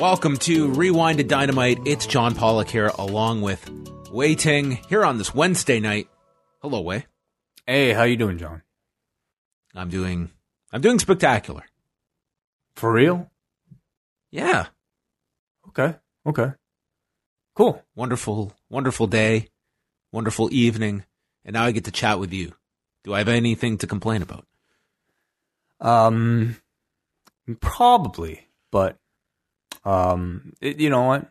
Welcome to Rewind to Dynamite. It's John Pollock here, along with Wai Ting, here on this Wednesday night. Hello, Wai. Hey, how you doing, John? I'm doing, I'm doing spectacular. For real? Yeah, Okay. Okay. Cool. wonderful, wonderful day, wonderful evening, and now I get to chat with you. Do I have anything to complain about? Um, probably, but um, it, you know what?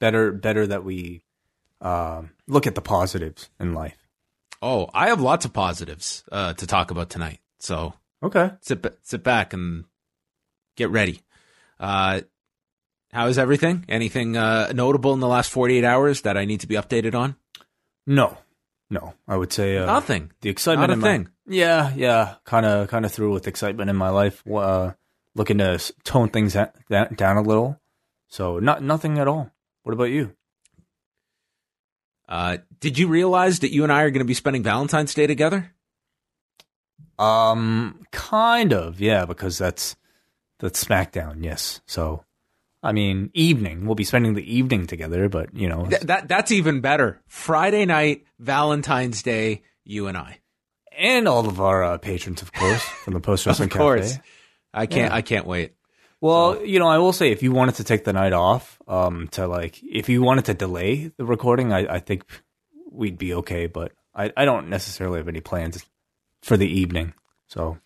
Better, better that we um look at the positives in life. Oh, I have lots of positives uh, to talk about tonight. So Okay. sit sit back and get ready. Uh, how is everything? Anything uh, notable in the last 48 hours that I need to be updated on? No, no. I would say uh, Nothing. The excitement Not a in my- thing. yeah, yeah. Kind of, kind of through with excitement in my life. Uh, looking to tone things down a little. So not nothing at all. What about you? Uh, did you realize that you and I are going to be spending Valentine's Day together? Um, kind of, yeah, because that's that's SmackDown, yes. So, I mean, evening. We'll be spending the evening together, but you know, Th- that that's even better. Friday night, Valentine's Day, you and I. and all of our uh, patrons, of course, from the Post Wrestling Of course. Cafe. I can't. Yeah. I can't wait. Well, you know, I will say, if you wanted to take the night off, um, to like, if you wanted to delay the recording, I, I think we'd be okay. But I, I don't necessarily have any plans for the evening. So,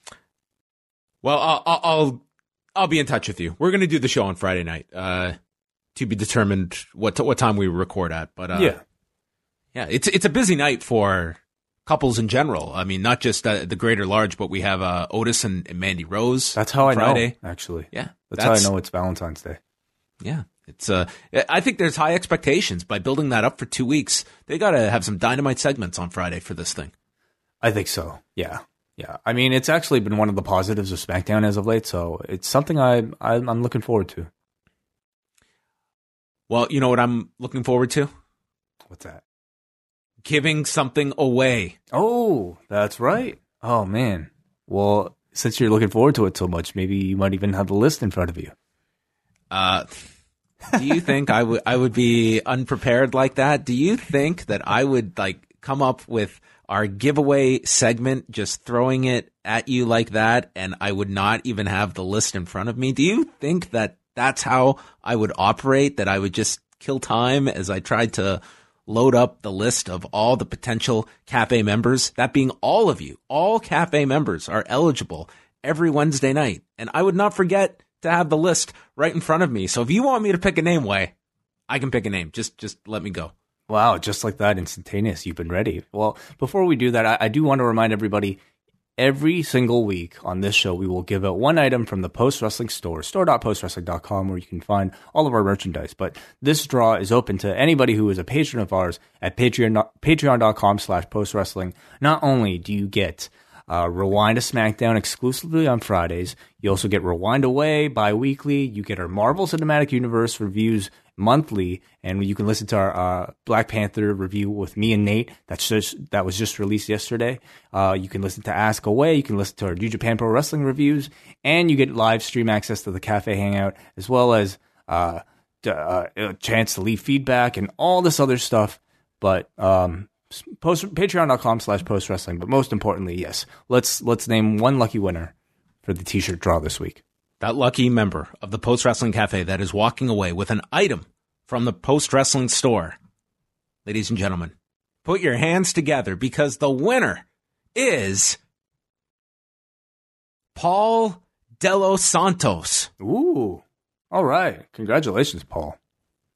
Well, I'll, I'll I'll I'll be in touch with you. We're going to do the show on Friday night. Uh, to be determined what what time we record at. But uh, yeah, yeah, it's it's a busy night for couples in general. I mean, not just uh, the greater large, but we have uh, Otis and, and Mandy Rose. that's how I Friday. know. Actually, Yeah, that's, how I know it's Valentine's Day. Yeah, it's uh, I think there's high expectations by building that up for two weeks. They got to have some dynamite segments on Friday for this thing. I think so. Yeah, yeah. I mean, it's actually been one of the positives of SmackDown as of late, so it's something I, I I'm looking forward to. Well, you know what I'm looking forward to? What's that? Giving something away. Oh, that's right. Oh man. Well, since you're looking forward to it so much, maybe you might even have the list in front of you. Uh, do you think I would I would be unprepared like that? Do you think that I would like come up with our giveaway segment just throwing it at you like that and I would not even have the list in front of me? Do you think that that's how I would operate that I would just kill time as I tried to load up the list of all the potential cafe members, that being all of you, all cafe members are eligible every Wednesday night. And I would not forget to have the list right in front of me. So if you want me to pick a name, way, I can pick a name. Just just let me go. Wow, just like that, instantaneous. You've been ready. Well, before we do that, I, I do want to remind everybody every single week on this show, we will give out one item from the Post Wrestling store, store.postwrestling.com, where you can find all of our merchandise. But this draw is open to anybody who is a patron of ours at Patreon, patreon.com slash post wrestling. Not only do you get uh, Rewind to SmackDown exclusively on Fridays. You also get Rewind Away bi-weekly. You get our Marvel Cinematic Universe reviews monthly, and you can listen to our uh, Black Panther review with me and Nate. That's just that was just released yesterday. Uh, you can listen to Ask Away. You can listen to our New Japan Pro Wrestling reviews, and you get live stream access to the Cafe Hangout as well as uh, uh, a chance to leave feedback and all this other stuff. But um, post patreon.com slash post wrestling but most importantly yes let's let's name one lucky winner for the t-shirt draw this week That lucky member of the Post Wrestling Cafe that is walking away with an item from the Post Wrestling store. Ladies and gentlemen, put your hands together because the winner is Paul Delos Santos. ooh all right congratulations paul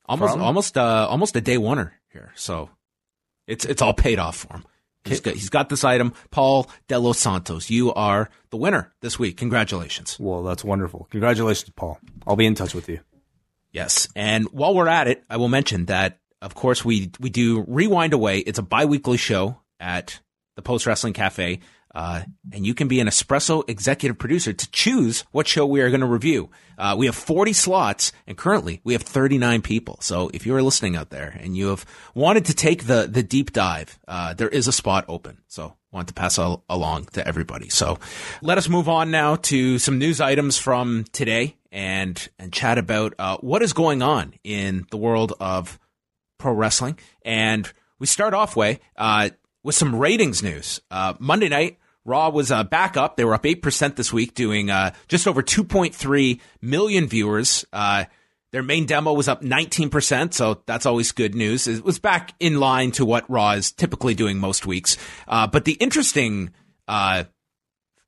Almost From? almost uh almost a day winner here. So it's it's all paid off for him. He's got, he's got this item. Paul Delos Santos, you are the winner this week. Congratulations. well that's wonderful congratulations paul i'll be in touch with you Yes. And while we're at it, I will mention that of course, we we do Rewind Away. It's a biweekly show at the Post Wrestling Cafe. Uh, and you can be an espresso executive producer to choose what show we are going to review. Uh, we have 40 slots and currently we have 39 people. So if you're listening out there and you have wanted to take the, the deep dive, uh, there is a spot open. So want to pass al- along to everybody. So let us move on now to some news items from today and, and chat about, uh, what is going on in the world of pro wrestling. And we start off way, uh, with some ratings news. Uh, Monday night, Raw was uh, back up. They were up 8% this week, doing uh, just over 2.3 million viewers. Uh, their main demo was up 19%, so that's always good news. It was back in line to what Raw is typically doing most weeks. Uh, but the interesting uh,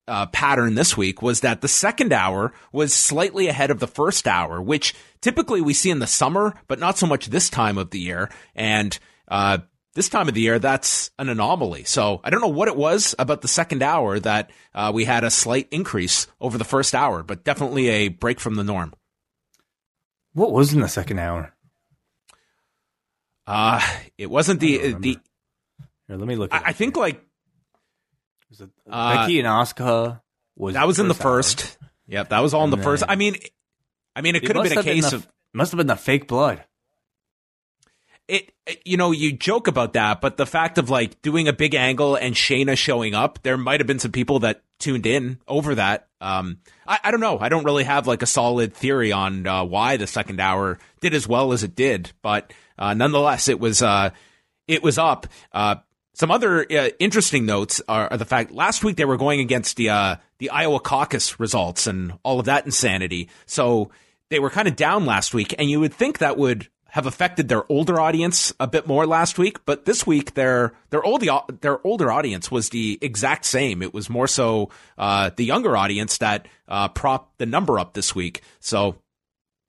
uh, pattern this week was that the second hour was slightly ahead of the first hour, which typically we see in the summer, but not so much this time of the year. And this time of the year, that's an anomaly. So I don't know what it was about the second hour that uh, we had a slight increase over the first hour, but definitely a break from the norm. What was in the second hour? Uh, it wasn't the the. Here, let me look. I, I think like was it uh, Becky and Asuka was that was in the hour. first. Yep, that was all in And the first. I mean, I mean, it It could have been a case the, of must have been the fake blood. It, you know, you joke about that, but the fact of like doing a big angle and Shayna showing up, there might have been some people that tuned in over that. Um, I, I don't know. I don't really have like a solid theory on uh, why the second hour did as well as it did, but uh, nonetheless, it was uh, it was up. Uh, some other uh, interesting notes are, are the fact last week they were going against the uh, the Iowa caucus results and all of that insanity, so they were kind of down last week, and you would think that would have affected their older audience a bit more last week, but this week their their old their older audience was the exact same. It was more so uh, the younger audience that uh, propped the number up this week. So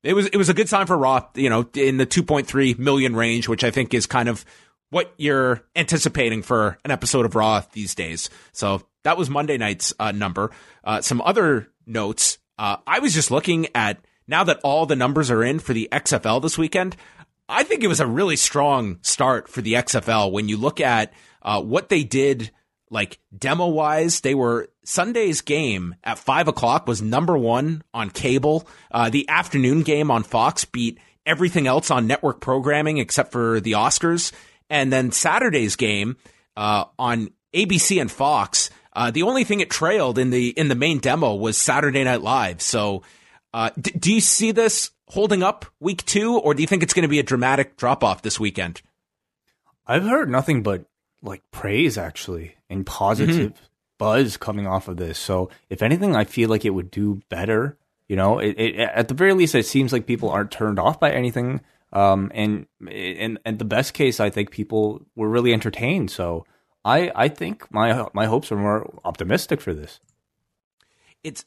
it was it was a good sign for Raw, you know, in the 2.3 million range, which I think is kind of what you're anticipating for an episode of Raw these days. So that was Monday night's uh, number. Uh, some other notes. Uh, I was just looking at now that all the numbers are in for the XFL this weekend. I think it was a really strong start for the XFL when you look at uh, what they did, like demo wise. They were Sunday's game at five o'clock was number one on cable. Uh, the afternoon game on Fox beat everything else on network programming except for the Oscars. And then Saturday's game uh, on ABC and Fox. Uh, the only thing it trailed in the in the main demo was Saturday Night Live. So, uh, d- do you see this holding up week two, or do you think it's going to be a dramatic drop off this weekend? I've heard nothing but like praise actually and positive buzz coming off of this. So if anything, I feel like it would do better. You know, it, it, at the very least, it seems like people aren't turned off by anything. Um, and and and the best case, I think people were really entertained. So I I think my my hopes are more optimistic for this. It's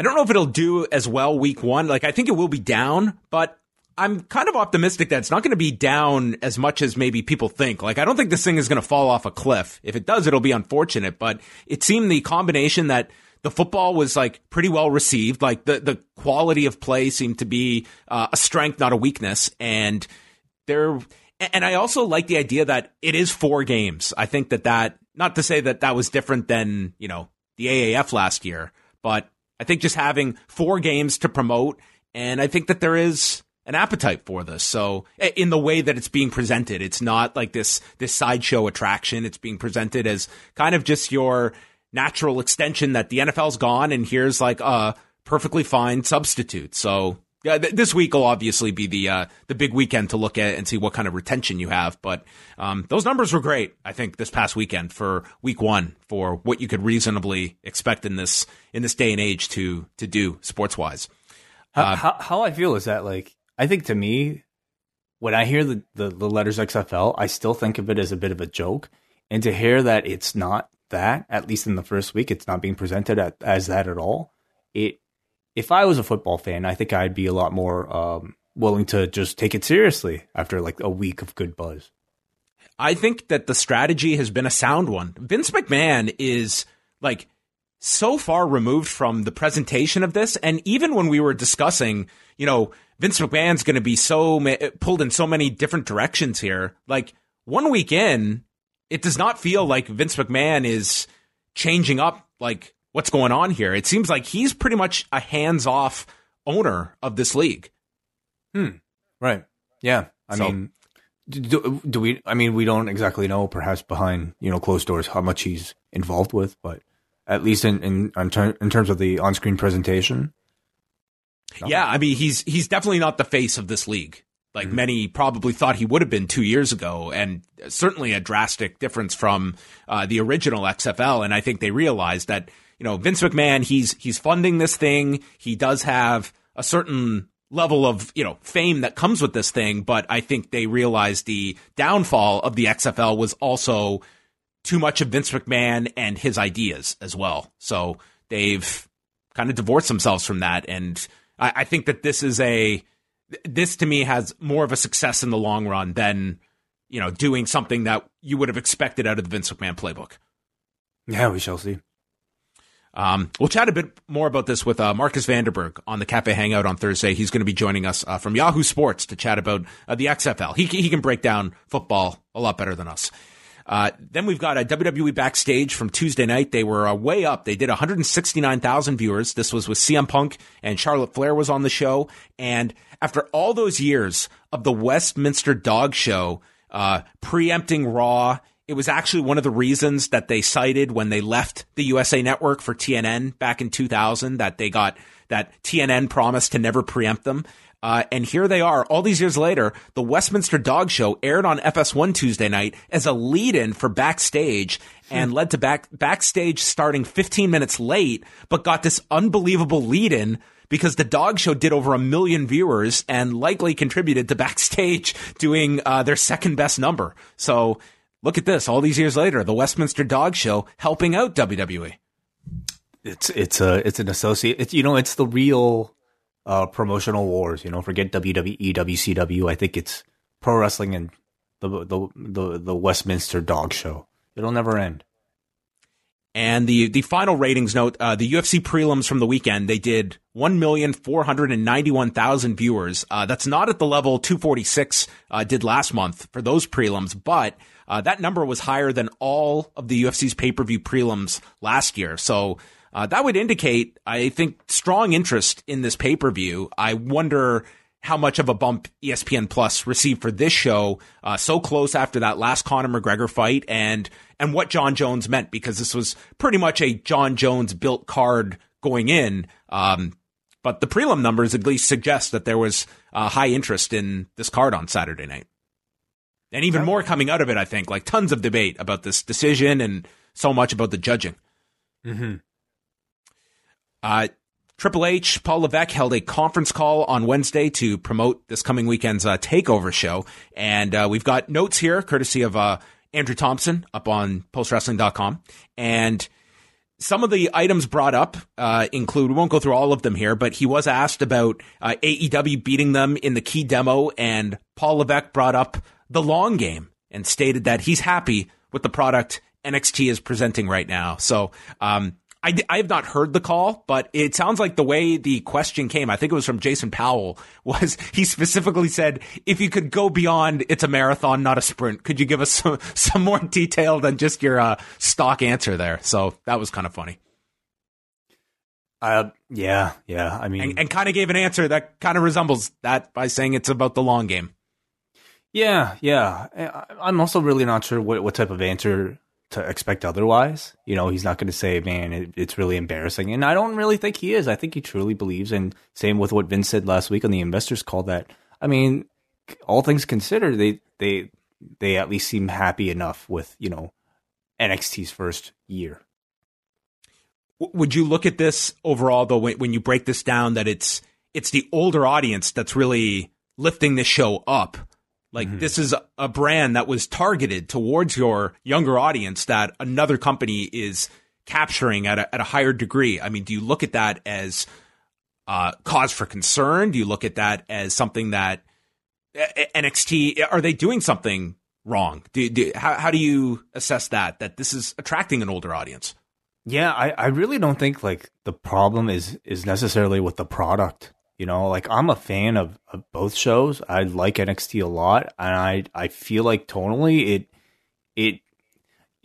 I don't know if it'll do as well week one. Like I think it will be down, but I'm kind of optimistic that it's not going to be down as much as maybe people think. Like I don't think this thing is going to fall off a cliff. If it does, it'll be unfortunate. But it seemed the combination that the football was like pretty well received. Like the the quality of play seemed to be uh, a strength, not a weakness, and there. And I also like the idea that it is four games. I think that that not to say that that was different than you know the AAF last year, but I think just having four games to promote, and I think that there is an appetite for this. So eh, in the way that it's being presented, it's not like this this sideshow attraction. It's being presented as kind of just your natural extension that the NFL's gone, and here's like a perfectly fine substitute. So. Yeah, th- this week will obviously be the uh, the big weekend to look at and see what kind of retention you have. But um, those numbers were great. I think this past weekend for week one for what you could reasonably expect in this in this day and age to to do sports wise. How, how, how I feel is that like I think to me, when I hear the, the the letters XFL, I still think of it as a bit of a joke, and to hear that it's not that, at least in the first week, it's not being presented at, as that at all. It if I was a football fan, I think I'd be a lot more um, willing to just take it seriously after like a week of good buzz. I think that the strategy has been a sound one. Vince McMahon is like so far removed from the presentation of this. And even when we were discussing, you know, Vince McMahon's going to be so ma- pulled in so many different directions here, like one week in, it does not feel like Vince McMahon is changing up like what's going on here. It seems like he's pretty much a hands off owner of this league. Hmm. Right. Yeah. I So- mean, do, do we? I mean, we don't exactly know, perhaps behind you know closed doors, how much he's involved with, but at least in in in, ter- in terms of the on screen presentation, Yeah, I mean he's he's definitely not the face of this league. Like Mm-hmm. many probably thought he would have been two years ago, and certainly a drastic difference from uh, the original XFL. And I think they realized that you know Vince McMahon he's he's funding this thing. He does have a certain level of you know fame that comes with this thing, but I think they realized the downfall of the XFL was also too much of Vince McMahon and his ideas as well. So they've kind of divorced themselves from that. And I, I think that this is a, this to me has more of a success in the long run than, you know, doing something that you would have expected out of the Vince McMahon playbook. yeah, we shall see. Um, we'll chat a bit more about this with uh, Marcus Vanderberg on the Cafe Hangout on Thursday. He's going to be joining us uh, from Yahoo Sports to chat about uh, the XFL. He, he can break down football a lot better than us. Uh, then we've got a WWE backstage from Tuesday night. They were uh, way up. They did 169,000 viewers. This was with CM Punk and Charlotte Flair was on the show. And after all those years of the Westminster Dog Show, uh, preempting Raw, it was actually one of the reasons that they cited when they left the USA Network for TNN back in 2000 that they got that TNN promised to never preempt them. Uh, and here they are, all these years later. The Westminster Dog Show aired on FS1 Tuesday night as a lead-in for Backstage, and led to back backstage starting 15 minutes late, but got this unbelievable lead-in because the dog show did over a million viewers and likely contributed to backstage doing uh, their second best number. So look at this. All these years later, the Westminster Dog Show helping out. WWE. It's it's a it's an associate. It's you know it's the real uh, promotional wars. You know, forget WWE, WCW. I think it's pro wrestling and the the the, the Westminster Dog Show. It'll never end. And the the final ratings note: uh, the UFC prelims from the weekend they did one million four hundred and ninety one thousand viewers. Uh, that's not at the level two forty six uh, did last month for those prelims, but uh, that number was higher than all of the UFC's pay per view prelims last year. So uh, that would indicate, I think, strong interest in this pay per view. I wonder how much of a bump ESPN Plus received for this show uh, so close after that last Conor McGregor fight and and what Jon Jones meant because this was pretty much a Jon Jones built card going in. Um, but the prelim numbers at least suggest that there was uh, high interest in this card on Saturday night. And even more coming out of it, I think, like tons of debate about this decision and so much about the judging. Mm-hmm. Uh, Triple H, Paul Levesque held a conference call on Wednesday to promote this coming weekend's uh, Takeover show, and uh, we've got notes here, courtesy of uh, Andrew Thompson, up on PostWrestling.com, and some of the items brought up uh, include we won't go through all of them here, but he was asked about uh, AEW beating them in the key demo, and Paul Levesque brought up the long game and stated that he's happy with the product NXT is presenting right now. So um, I, I have not heard the call, but it sounds like the way the question came, I think it was from Jason Powell, was he specifically said, if you could go beyond it's a marathon, not a sprint, could you give us some, some more detail than just your uh, stock answer there? So that was kind of funny. Uh, yeah, yeah. I mean, And, and kind of gave an answer that kind of resembles that by saying it's about the long game. Yeah, yeah. Eh, I- I'm also really not sure what, what type of answer to expect otherwise. You know, he's not going to say, man, it, it's really embarrassing. And I don't really think he is. I think he truly believes. And same with what Vince said last week on the investors call that, I mean, all things considered, they, they, they at least seem happy enough with, you know, NXT's first year. Would you look at this overall though when, when you break this down that it's it's the older audience that's really lifting this show up? Like this is a- brand that was targeted towards your younger audience that another company is capturing at a, at a higher degree. I mean, do you look at that as uh, cause for concern? Do you look at that as something that NXT are they doing something wrong? Do, do how how do you assess that that this is attracting an older audience? Yeah, I, I really don't think like the problem is is necessarily with the product. You know, like I'm a fan of, of both shows. I like NXT a lot, and I I feel like tonally it it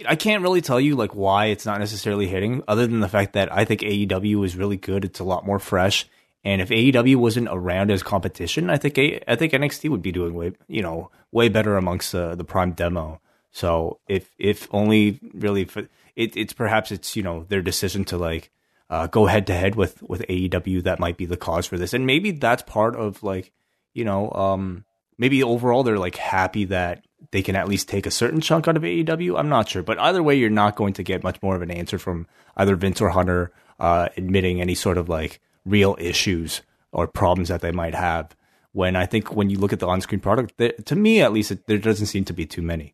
I can't really tell you like why it's not necessarily hitting, other than the fact that I think AEW is really good. It's a lot more fresh, and if AEW wasn't around as competition, I think a, I think NXT would be doing way you know way better amongst uh, the Prime demo. So if if only really for it, it's perhaps it's you know their decision to like uh, go head to head with with AEW that might be the cause for this, and maybe that's part of like you know um, maybe overall they're like happy that they can at least take a certain chunk out of AEW. I'm not sure, but either way, you're not going to get much more of an answer from either Vince or Hunter uh, admitting any sort of like real issues or problems that they might have. When I think when you look at the on-screen product, there, to me at least, it, there doesn't seem to be too many.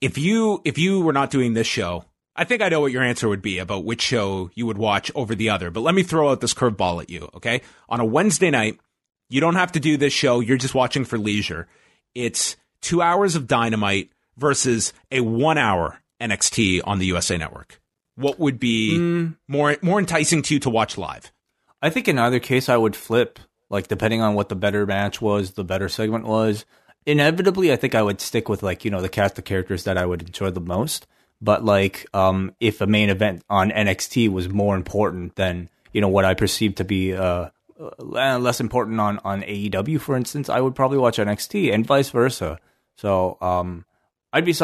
If you if you were not doing this show I think I know what your answer would be about which show you would watch over the other, but let me throw out this curveball at you, okay? On a Wednesday night, you don't have to do this show, you're just watching for leisure. It's two hours of dynamite versus a one hour NXT on the USA network. What would be mm. more more enticing to you to watch live? I think in either case I would flip, like depending on what the better match was, the better segment was. Inevitably, I think I would stick with like, you know, the cast of characters that I would enjoy the most. But like, um, if a main event on NXT was more important than you know what I perceive to be uh, uh less important on on AEW, for instance, I would probably watch NXT and vice versa. So, um, I'd be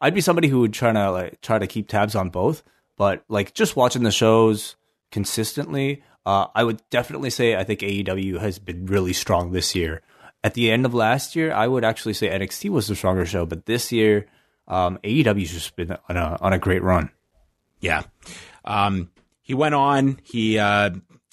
I'd be somebody who would try to like try to keep tabs on both. But like just watching the shows consistently, uh, I would definitely say I think AEW has been really strong this year. At the end of last year, I would actually say NXT was the stronger show, but this year um, AEW's just been on a on a great run. Yeah, um, he went on. He uh,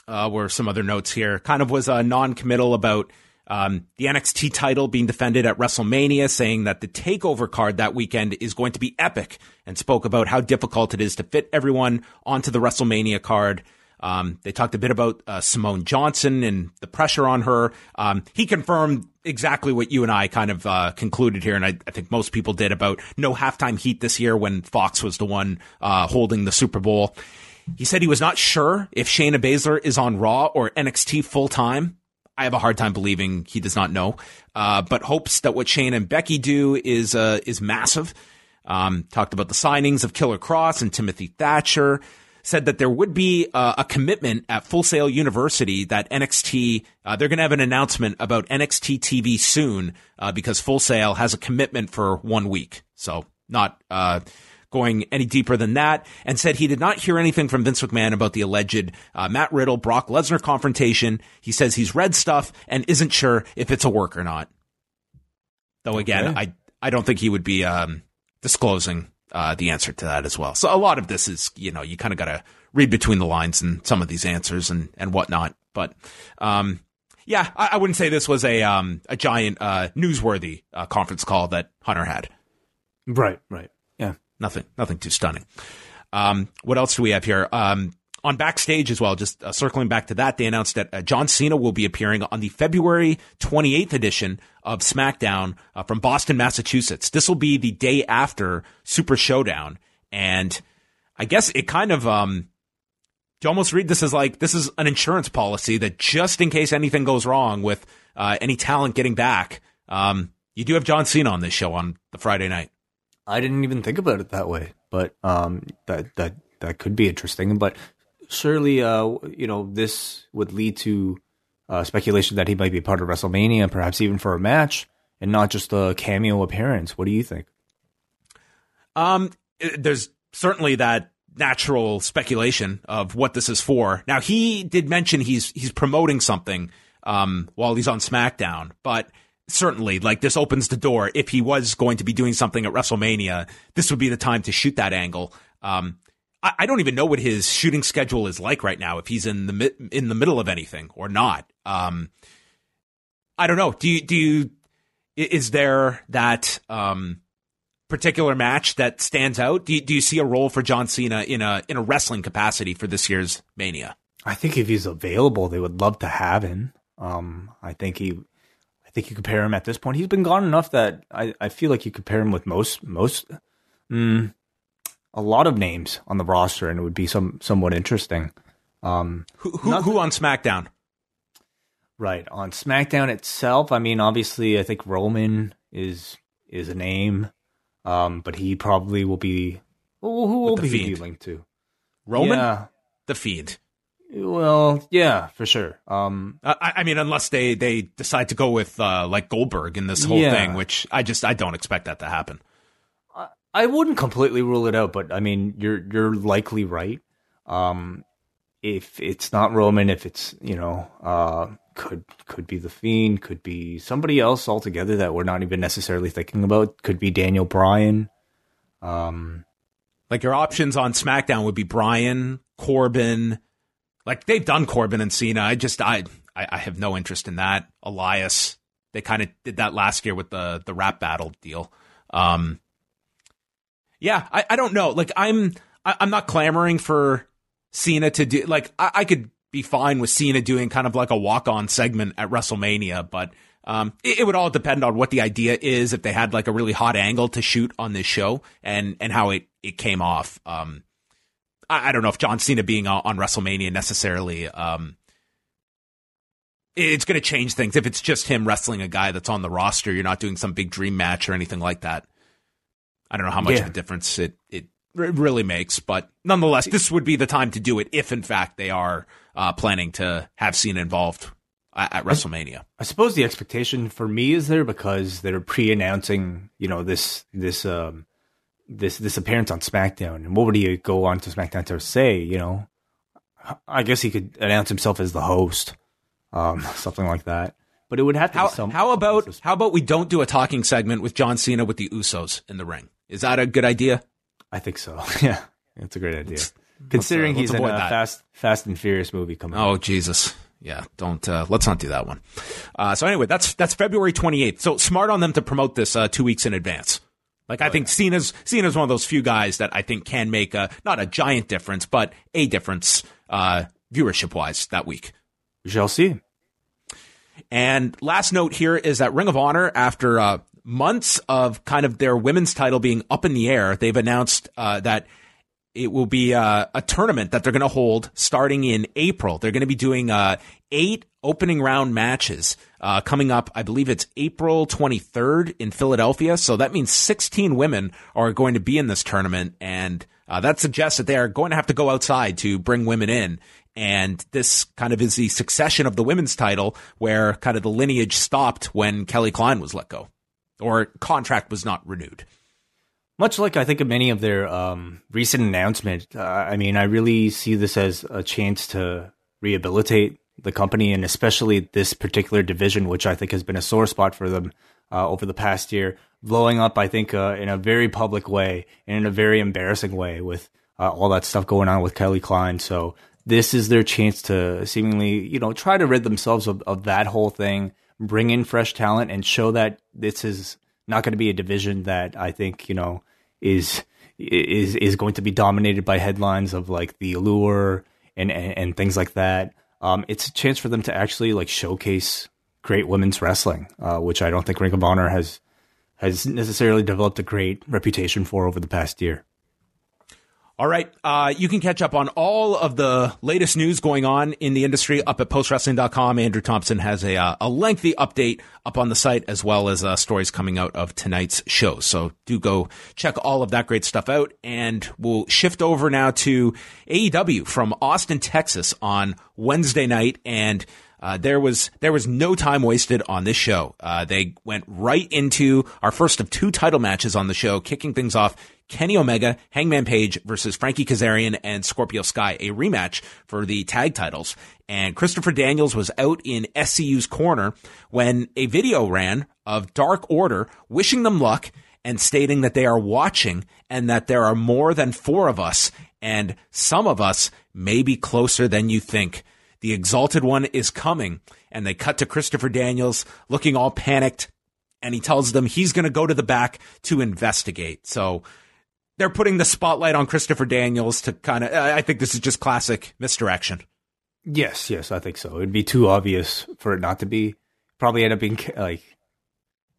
uh, were some other notes here. Kind of was a non-committal about um, the NXT title being defended at WrestleMania, saying that the Takeover card that weekend is going to be epic, and spoke about how difficult it is to fit everyone onto the WrestleMania card. Um, they talked a bit about uh, Simone Johnson and the pressure on her. Um, he confirmed exactly what you and I kind of uh, concluded here, and I, I, think most people did about no halftime heat this year when Fox was the one uh, holding the Super Bowl. He said he was not sure if Shayna Baszler is on Raw or NXT full time. I have a hard time believing he does not know, uh, but hopes that what Shayna and Becky do is uh, is massive. Um, talked about the signings of Killer Kross and Timothy Thatcher said that there would be uh, a commitment at Full Sail University that NXT, uh, they're going to have an announcement about NXT TV soon uh, because Full Sail has a commitment for one week. So not uh, going any deeper than that, and said he did not hear anything from Vince McMahon about the alleged uh, Matt Riddle Brock Lesnar confrontation. He says he's read stuff and isn't sure if it's a work or not. Though again, okay. I I don't think he would be um, disclosing uh, the answer to that as well. So a lot of this is, you know, you kind of got to read between the lines and some of these answers and, and whatnot. But, um, yeah, I, I, wouldn't say this was a, um, a giant, uh, newsworthy, uh, conference call that Hunter had. Right, right. Yeah. Nothing, nothing too stunning. Um, what else do we have here? Um, on backstage as well, just uh, circling back to that, they announced that uh, John Cena will be appearing on the February 28th edition of SmackDown uh, from Boston, Massachusetts. This will be the day after Super Showdown. And I guess it kind of, um, you almost read this as like this is an insurance policy that just in case anything goes wrong with uh, any talent getting back, um, you do have John Cena on this show on the Friday night. I didn't even think about it that way, but um, that that that could be interesting. But surely, uh, you know, this would lead to uh, speculation that he might be part of WrestleMania, perhaps even for a match, and not just a cameo appearance. What do you think? Um, there's certainly that natural speculation of what this is for. Now, he did mention he's he's promoting something um, while he's on SmackDown, but certainly, like this opens the door. If he was going to be doing something at WrestleMania, this would be the time to shoot that angle. Um, I, I don't even know what his shooting schedule is like right now. If he's in the in the middle of anything or not. Um, I don't know. Do you do you is there that um, particular match that stands out? Do you, do you see a role for John Cena in a in a wrestling capacity for this year's Mania? I think if he's available, they would love to have him. Um, I think he, I think you compare him at this point. He's been gone enough that I, I feel like you compare him with most most. Mm, a lot of names on the roster, and it would be some somewhat interesting. Um, who who, who on SmackDown? Right on SmackDown itself. I mean, obviously, I think Roman is is a name, um, but he probably will be. Well, who will be, be linked to? Roman, yeah. the Fiend. Well, yeah, for sure. Um, I, I, mean, unless they they decide to go with uh, like Goldberg in this whole yeah. thing, which I just I don't expect that to happen. I, wouldn't completely rule it out, but I mean, you're you're likely right. Um, if it's not Roman, if it's you know, uh, could could be the Fiend, could be somebody else altogether that we're not even necessarily thinking about. Could be Daniel Bryan. Um, like your options on SmackDown would be Bryan, Corbin. Like they've done Corbin and Cena. I just I I, I have no interest in that. Elias. They kind of did that last year with the the rap battle deal. Um, yeah, I, I don't know. Like I'm I, am i am not clamoring for Cena to do like I, I could be fine with Cena doing kind of like a walk on segment at WrestleMania, but um, it, it, would all depend on what the idea is. If they had like a really hot angle to shoot on this show and and how it it came off. Um, I, I don't know if John Cena being on, on WrestleMania necessarily. Um, it's going to change things if it's just him wrestling a guy that's on the roster. You're not doing some big dream match or anything like that. I don't know how much yeah. of a difference it it really makes, but nonetheless, this would be the time to do it if, in fact, they are uh, planning to have Cena involved at, at WrestleMania. I suppose the expectation for me is there because they're pre-announcing, you know, this this um, this this appearance on SmackDown, and what would he go on to SmackDown to say? You know, I guess he could announce himself as the host, um, something like that. But it would have to how, some, how about how about we don't do a talking segment with John Cena with the Usos in the ring? Is that a good idea? I think so. Yeah, it's a great idea. Let's, Considering let's, uh, he's in a that. Fast Fast and Furious movie coming. Oh Jesus. Yeah, don't uh, let's not do that one. Uh, so anyway, that's that's February 28th. So smart on them to promote this uh, two weeks in advance. Like I oh, think yeah. Cena's Cena's one of those few guys that I think can make a not a giant difference, but a difference uh, viewership wise that week. We shall see. And last note here is that Ring of Honor, after uh, months of kind of their women's title being up in the air, they've announced uh, that it will be uh, a tournament that they're going to hold starting in April. They're going to be doing uh, eight opening round matches uh, coming up. I believe it's April 23rd in Philadelphia. So that means 16 women are going to be in this tournament. And uh, that suggests that they are going to have to go outside to bring women in. And this kind of is the succession of the women's title where kind of the lineage stopped when Kelly Klein was let go or contract was not renewed. Much like I think of many of their um, recent announcements, uh, I mean, I really see this as a chance to rehabilitate the company and especially this particular division, which I think has been a sore spot for them uh, over the past year, blowing up, I think, uh, in a very public way and in a very embarrassing way with uh, all that stuff going on with Kelly Klein. So this is their chance to seemingly, you know, try to rid themselves of, of that whole thing bring in fresh talent and show that this is not going to be a division that I think you know is is is going to be dominated by headlines of like the allure and and, and things like that. Um, it's a chance for them to actually like showcase great women's wrestling, uh, which I don't think Ring of Honor has has necessarily developed a great reputation for over the past year. All right. Uh, you can catch up on all of the latest news going on in the industry up at postwrestling.com. Andrew Thompson has a, uh, a lengthy update up on the site as well as uh, stories coming out of tonight's show. So do go check all of that great stuff out. And we'll shift over now to AEW from Austin, Texas on Wednesday night. And uh, there was there was no time wasted on this show. Uh, they went right into our first of two title matches on the show, kicking things off Kenny Omega, Hangman Page versus Frankie Kazarian and Scorpio Sky, a rematch for the tag titles. And Christopher Daniels was out in SCU's corner when a video ran of Dark Order wishing them luck and stating that they are watching and that there are more than four of us and some of us may be closer than you think. The exalted one is coming. And they cut to Christopher Daniels looking all panicked. And he tells them he's going to go to the back to investigate. So they're putting the spotlight on Christopher Daniels to kind of. I think this is just classic misdirection. Yes, yes, I think so. It'd be too obvious for it not to be. Probably end up being like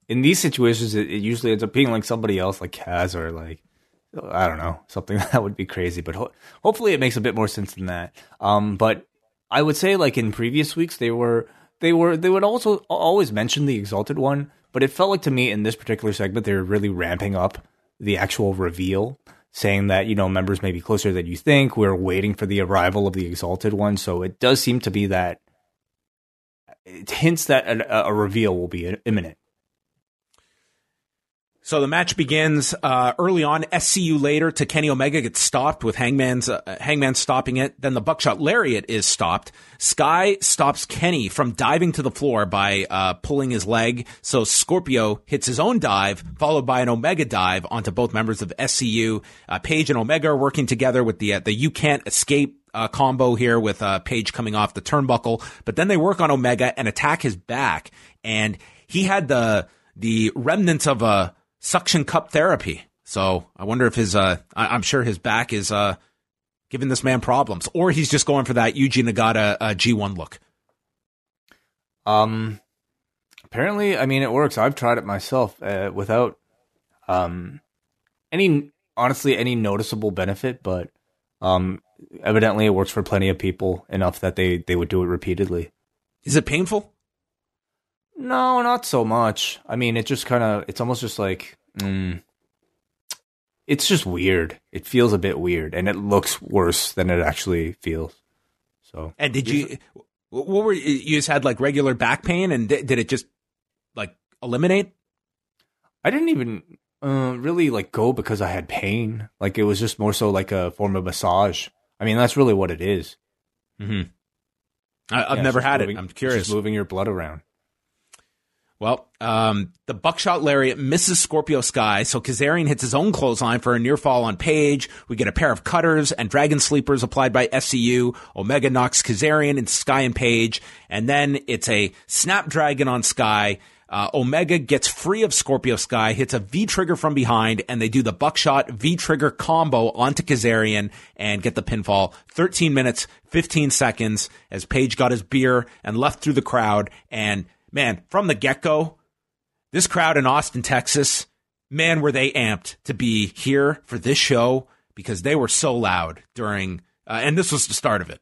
in these situations. It, it usually ends up being like somebody else, like Kaz or like I don't know, something that would be crazy, but ho- hopefully it makes a bit more sense than that. Um, but I would say like in previous weeks they were they were they would also always mention the exalted one, but it felt like to me in this particular segment they were really ramping up the actual reveal, saying that you know members may be closer than you think. We're waiting for the arrival of the exalted one, so it does seem to be that it hints that a, a reveal will be imminent. So the match begins uh, early on. SCU later to Kenny Omega gets stopped with Hangman's uh, Hangman stopping it. Then the buckshot lariat is stopped. Sky stops Kenny from diving to the floor by uh, pulling his leg. So Scorpio hits his own dive, followed by an Omega dive onto both members of SCU. Uh, Page and Omega are working together with the uh, the you can't escape uh, combo here with uh, Page coming off the turnbuckle, but then they work on Omega and attack his back, and he had the the remnants of a suction cup therapy. So I wonder if his, uh, I, am sure his back is, uh, giving this man problems, or he's just going for that Yuji Nagata uh, G1 look. Um, apparently, I mean, it works. I've tried it myself uh, without, um, any honestly any noticeable benefit, but um, evidently it works for plenty of people enough that they they would do it repeatedly. Is it painful? No, not so much. I mean, it just kind of, it's almost just like, mm, it's just weird. It feels a bit weird and it looks worse than it actually feels. So, and did you, what were you, you just had like regular back pain and did, did it just like eliminate? I didn't even uh, really like go because I had pain. Like it was just more so like a form of massage. I mean, that's really what it is. Mm-hmm. I, have yeah, never had moving, it. I'm curious. moving your blood around. Well, um, the buckshot lariat misses Scorpio Sky, so Kazarian hits his own clothesline for a near fall on Page. We get a pair of cutters and dragon sleepers applied by SCU. Omega knocks Kazarian into Sky and Page, and then it's a snapdragon on Sky. Uh, Omega gets free of Scorpio Sky, hits a V trigger from behind, and they do the buckshot V trigger combo onto Kazarian and get the pinfall. 13 minutes, 15 seconds as Page got his beer and left through the crowd and man, from the get go, this crowd in Austin, Texas, man, were they amped to be here for this show because they were so loud during, uh, and this was the start of it.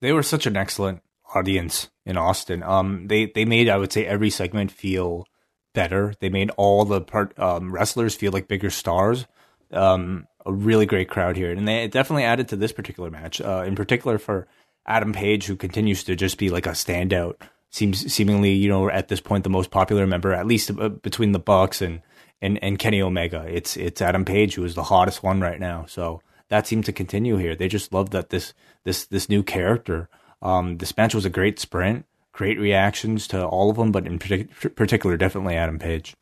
They were such an excellent audience in Austin. Um, they they made I would say every segment feel better. They made all the part um, wrestlers feel like bigger stars. Um, a really great crowd here, and they definitely added to this particular match. Uh, in particular for Adam Page, who continues to just be like a standout seems seemingly you know at this point the most popular member, at least uh, between the Bucks and and and Kenny Omega. It's it's Adam Page who is the hottest one right now. So that seemed to continue here. They just love that this this this new character. Um, this match was a great sprint, great reactions to all of them, but in partic- particular, definitely Adam Page.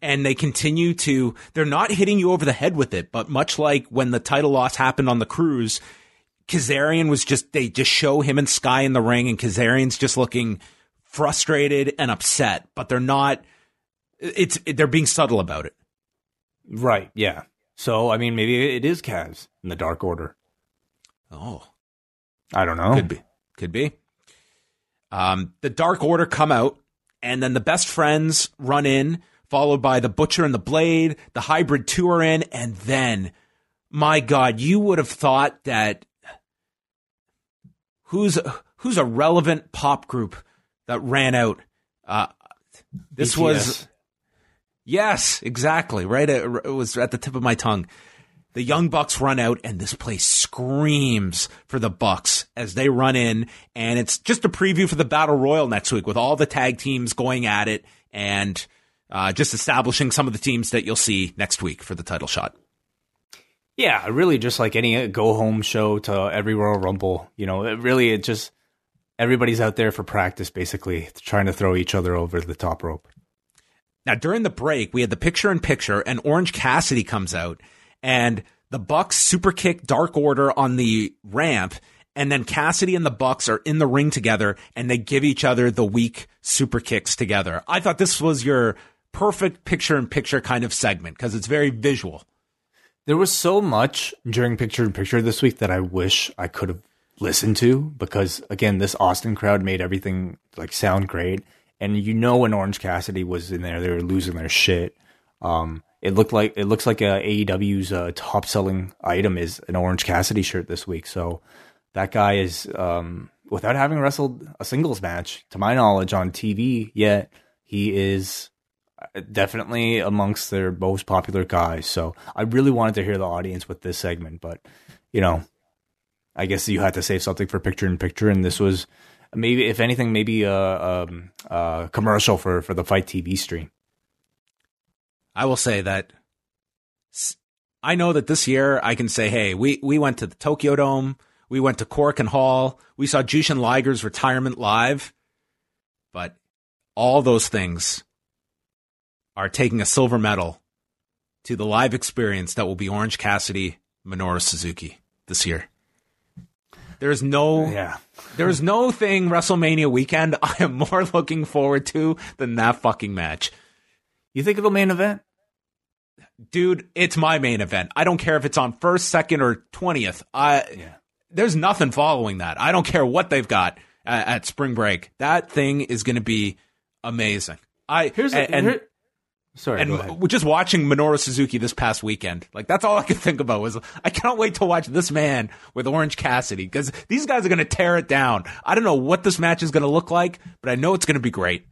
And they continue to, they're not hitting you over the head with it, but much like when the title loss happened on the cruise, Kazarian was just, they just show him and Sky in the ring, and Kazarian's just looking frustrated and upset, but they're not. It's they're being subtle about it. Right. Yeah. So I mean, maybe it is Kaz in the Dark Order. Oh, I don't know. Could be. Could be. Um, the Dark Order come out, and then the best friends run in, followed by the Butcher and the Blade. The Hybrid Two are in, and then, my God, you would have thought that who's who's a relevant pop group that ran out. Uh, this BTS. was yes, exactly right. It, it was at the tip of my tongue. The Young Bucks run out, and this place screams for the Bucks as they run in. And it's just a preview for the Battle Royal next week with all the tag teams going at it and uh, just establishing some of the teams that you'll see next week for the title shot. Yeah, really, just like any go home show to every Royal Rumble. You know, it really, it just everybody's out there for practice, basically trying to throw each other over the top rope. Now, during the break, we had the picture in picture, and Orange Cassidy comes out, and the Bucks super kick Dark Order on the ramp, and then Cassidy and the Bucks are in the ring together, and they give each other the weak super kicks together. I thought this was your perfect picture in picture kind of segment because it's very visual. There was so much during picture in picture this week that I wish I could have listen to because again, this Austin crowd made everything like sound great. And you know when Orange Cassidy was in there, they were losing their shit. Um, it looked like it looks like uh, AEW's uh, top selling item is an Orange Cassidy shirt this week. So that guy is um, without having wrestled a singles match, to my knowledge, on TV yet. He is uh, definitely amongst their most popular guys. So I really wanted to hear the audience with this segment, but you know, I guess you had to save something for picture in picture, and this was maybe, if anything, maybe a, a, a commercial for for the FITE TV stream. I will say that I know that this year I can say, hey, we, we went to the Tokyo Dome, we went to Korakuen Hall, we saw Jushin Liger's retirement live, but all those things are taking a silver medal to the live experience that will be Orange Cassidy, Minoru Suzuki this year. There's no, Yeah. there's no thing WrestleMania weekend I am more looking forward to than that fucking match. You think of the main event? dude, it's my main event. I don't care if it's on first, second, or twentieth. I Yeah. there's nothing following that. I don't care what they've got at, at spring break. That thing is going to be amazing. I Here's and, a, and, here- sorry. and just watching Minoru Suzuki this past weekend, like that's all I could think about was I cannot wait to watch this man with Orange Cassidy because these guys are going to tear it down. I don't know what this match is going to look like, but I know it's going to be great.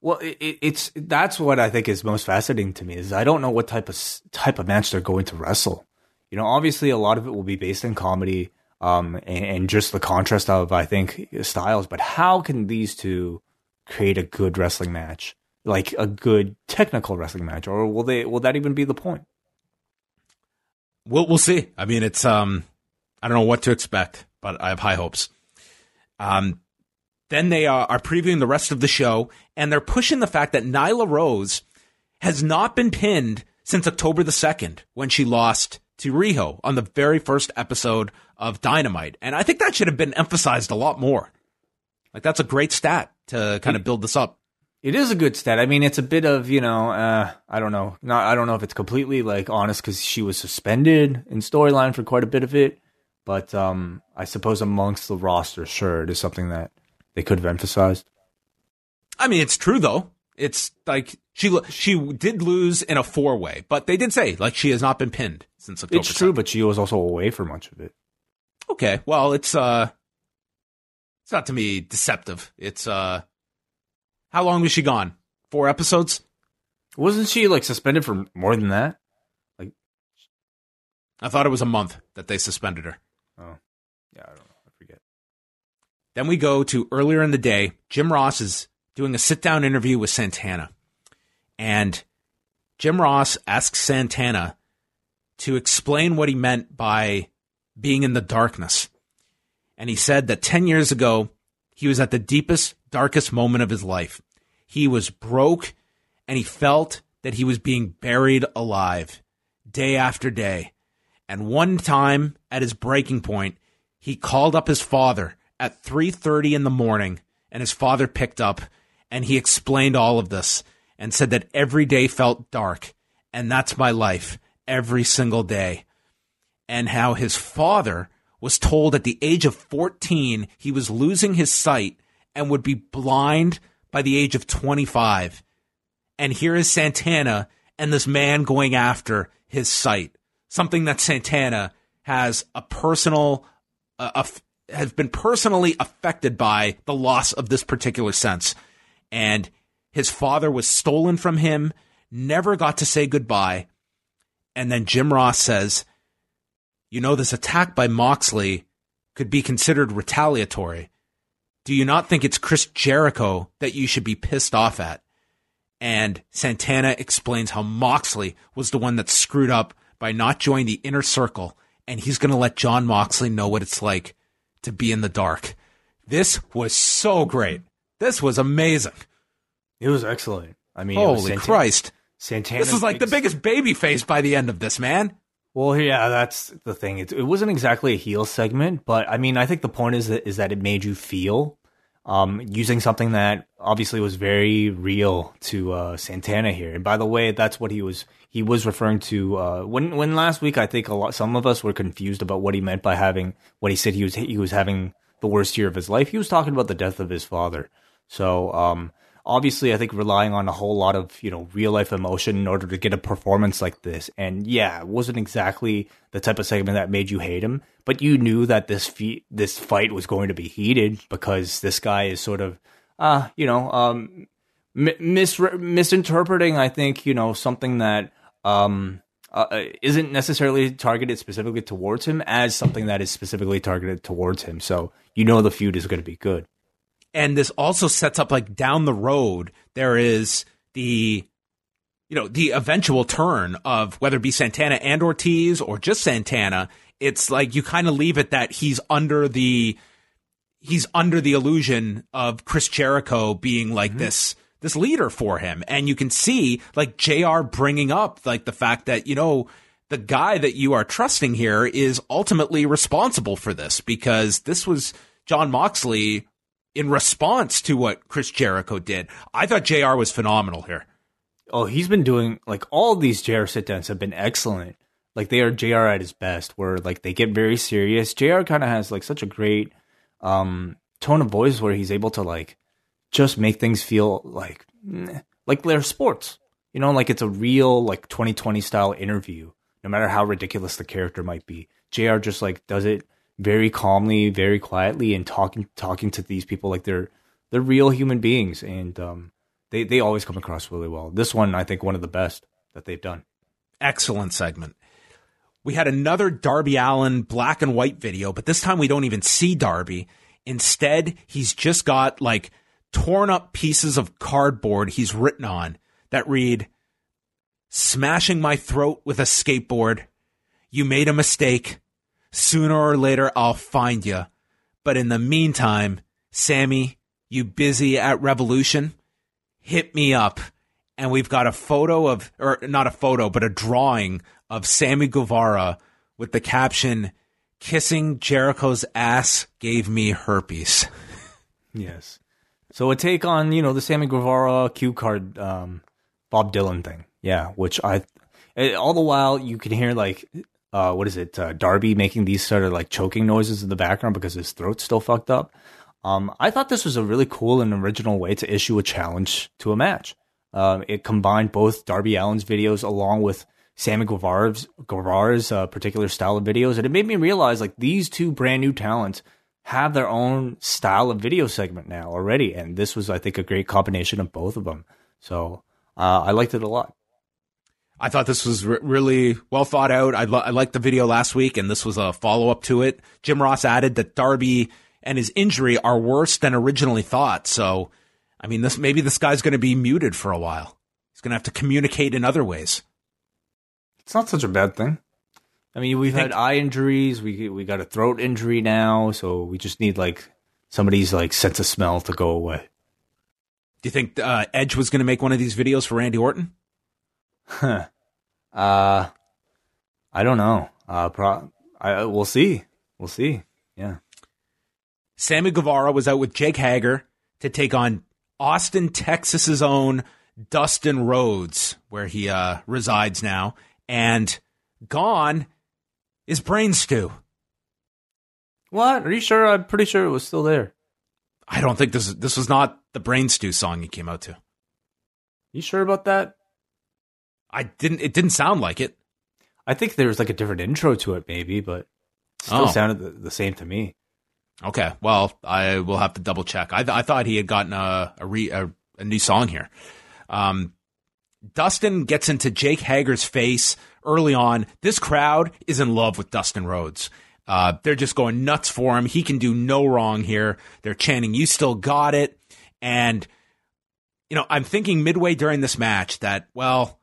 Well, it- it's that's what I think is most fascinating to me is I don't know what type of type of match they're going to wrestle. You know, obviously a lot of it will be based in comedy, um, and, and just the contrast of I think styles. But how can these two create a good wrestling match, like a good technical wrestling match, or will they? Will that even be the point? We'll we'll see. I mean, it's um, I don't know what to expect, but I have high hopes. Um, then they are, are previewing the rest of the show, and they're pushing the fact that Nyla Rose has not been pinned since October the second when she lost to Riho on the very first episode of Dynamite, and I think that should have been emphasized a lot more. Like that's a great stat to kind of build this up. It is a good stat. I mean, it's a bit of you know, uh, I don't know, not I don't know if it's completely like honest because she was suspended in storyline for quite a bit of it, but um, I suppose amongst the roster, sure, it is something that they could have emphasized. I mean, it's true though. It's like she she did lose in a four way, but they did say like she has not been pinned since October. It's true, 2nd. but she was also away for much of it. Okay, well, it's uh, it's not to me deceptive. It's uh, how long was she gone? Four episodes. Wasn't she like suspended for more than that? Like, I thought it was a month that they suspended her. Oh, yeah, I don't know. I forget. Then we go to earlier in the day. Jim Ross is doing a sit down interview with Santana. And Jim Ross asks Santana to explain what he meant by being in the darkness. And he said that 10 years ago, he was at the deepest, darkest moment of his life. He was broke and he felt that he was being buried alive day after day. And one time at his breaking point, he called up his father at 3:30 in the morning and his father picked up and he explained all of this and said that every day felt dark and that's my life every single day and how his father was told at the age of 14 he was losing his sight and would be blind by the age of 25 and here is Santana and this man going after his sight something that Santana has a personal uh, has been personally affected by the loss of this particular sense. And his father was stolen from him, never got to say goodbye. And then Jim Ross says, You know, this attack by Moxley could be considered retaliatory. Do you not think it's Chris Jericho that you should be pissed off at? And Santana explains how Moxley was the one that screwed up by not joining the inner circle, and he's going to let John Moxley know what it's like to be in the dark. This was so great. This was amazing. It was excellent. I mean, it was Holy Christ. Santana. This is like the biggest baby face by the end of this, man. Well, yeah, that's the thing. It, it wasn't exactly a heel segment, but I mean, I think the point is that is that it made you feel um, using something that obviously was very real to uh, Santana here. And by the way, that's what he was he was referring to uh, when when last week. I think a lot some of us were confused about what he meant by having what he said he was he was having the worst year of his life. He was talking about the death of his father. So um, obviously I think relying on a whole lot of you know real life emotion in order to get a performance like this. And yeah, it wasn't exactly the type of segment that made you hate him, but you knew that this fe- this fight was going to be heated because this guy is sort of uh you know um mis- misinterpreting I think you know something that um uh, uh, isn't necessarily targeted specifically towards him as something that is specifically targeted towards him. So you know the feud is going to be good. And this also sets up like down the road there is the you know the eventual turn of whether it be Santana and Ortiz or just Santana. It's like you kind of leave it that he's under the he's under the illusion of Chris Jericho being like mm-hmm. this this leader for him. And you can see like JR bringing up like the fact that, you know, the guy that you are trusting here is ultimately responsible for this because this was John Moxley in response to what Chris Jericho did. I thought JR was phenomenal here. Oh, he's been doing like all these JR sit downs have been excellent. Like they are JR at his best, where like they get very serious. JR kind of has like such a great um tone of voice where he's able to like just make things feel like like they're sports. You know, like it's a real like 2020 style interview, no matter how ridiculous the character might be. JR just like does it very calmly, very quietly, and talking talking to these people like they're they're real human beings, and um, they they always come across really well. This one, I think, one of the best that they've done. Excellent segment. We had another Darby Allin black and white video, but this time we don't even see Darby. Instead, he's just got like torn up pieces of cardboard he's written on that read, Smashing my throat with a skateboard. You made a mistake. Sooner or later, I'll find you. But in the meantime, Sammy, you busy at Revolution? Hit me up. And we've got a photo of, or not a photo, but a drawing of Sammy Guevara with the caption, Kissing Jericho's ass gave me herpes. Yes. So a take on you know the Sammy Guevara cue card um, Bob Dylan thing, yeah. Which I all the while you can hear like uh, what is it uh, Darby making these sort of like choking noises in the background because his throat's still fucked up. Um, I thought this was a really cool and original way to issue a challenge to a match. Um, it combined both Darby Allin's videos along with Sammy Guevara's, Guevara's uh, particular style of videos, and it made me realize like these two brand new talents have their own style of video segment now already, and this was, I think, a great combination of both of them. So uh, I liked it a lot. I thought this was re- really well thought out. I, lo- I liked the video last week, and this was a follow up to it. Jim Ross added that Darby and his injury are worse than originally thought. So, I mean, this maybe this guy's going to be muted for a while. He's going to have to communicate in other ways. It's not such a bad thing. I mean, we've had eye injuries. We we got a throat injury now, so we just need like somebody's like sense of smell to go away. Do you think uh, Edge was going to make one of these videos for Randy Orton? Huh. Uh, I don't know. Uh, pro- I we'll see. We'll see. Yeah. Sammy Guevara was out with Jake Hager to take on Austin, Texas's own Dustin Rhodes, where he uh, resides now, and gone is brain stew. What? Are you sure? I'm pretty sure it was still there. I don't think this this was not the brain stew song he came out to. You sure about that? I didn't. It didn't sound like it. I think there was like a different intro to it, maybe, but still oh. sounded the, the, same to me. Okay, well, I will have to double check. I, I thought he had gotten a a, re, a, a new song here. Um, Dustin gets into Jake Hager's face early on. This crowd is in love with Dustin Rhodes. Uh, they're just going nuts for him. He can do no wrong here. They're chanting, You still got it. And, you know, I'm thinking midway during this match that, well,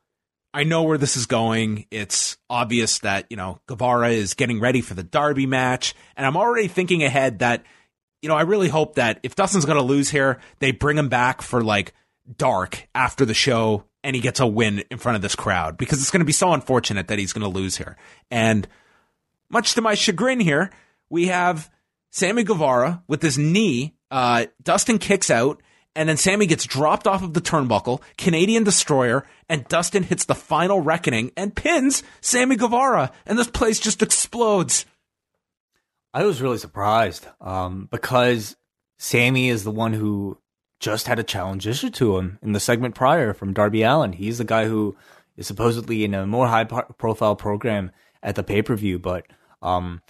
I know where this is going. It's obvious that, you know, Guevara is getting ready for the Darby match. And I'm already thinking ahead that, you know, I really hope that if Dustin's going to lose here, they bring him back for like dark after the show and he gets a win in front of this crowd because it's going to be so unfortunate that he's going to lose here. And much to my chagrin here, we have Sammy Guevara with his knee. Uh, Dustin kicks out, and then Sammy gets dropped off of the turnbuckle, Canadian Destroyer, and Dustin hits the final reckoning and pins Sammy Guevara, and this place just explodes. I was really surprised um, because Sammy is the one who just had a challenge issued to him in the segment prior from Darby Allin. He's the guy who is supposedly in a more high profile program at the pay per view, but um,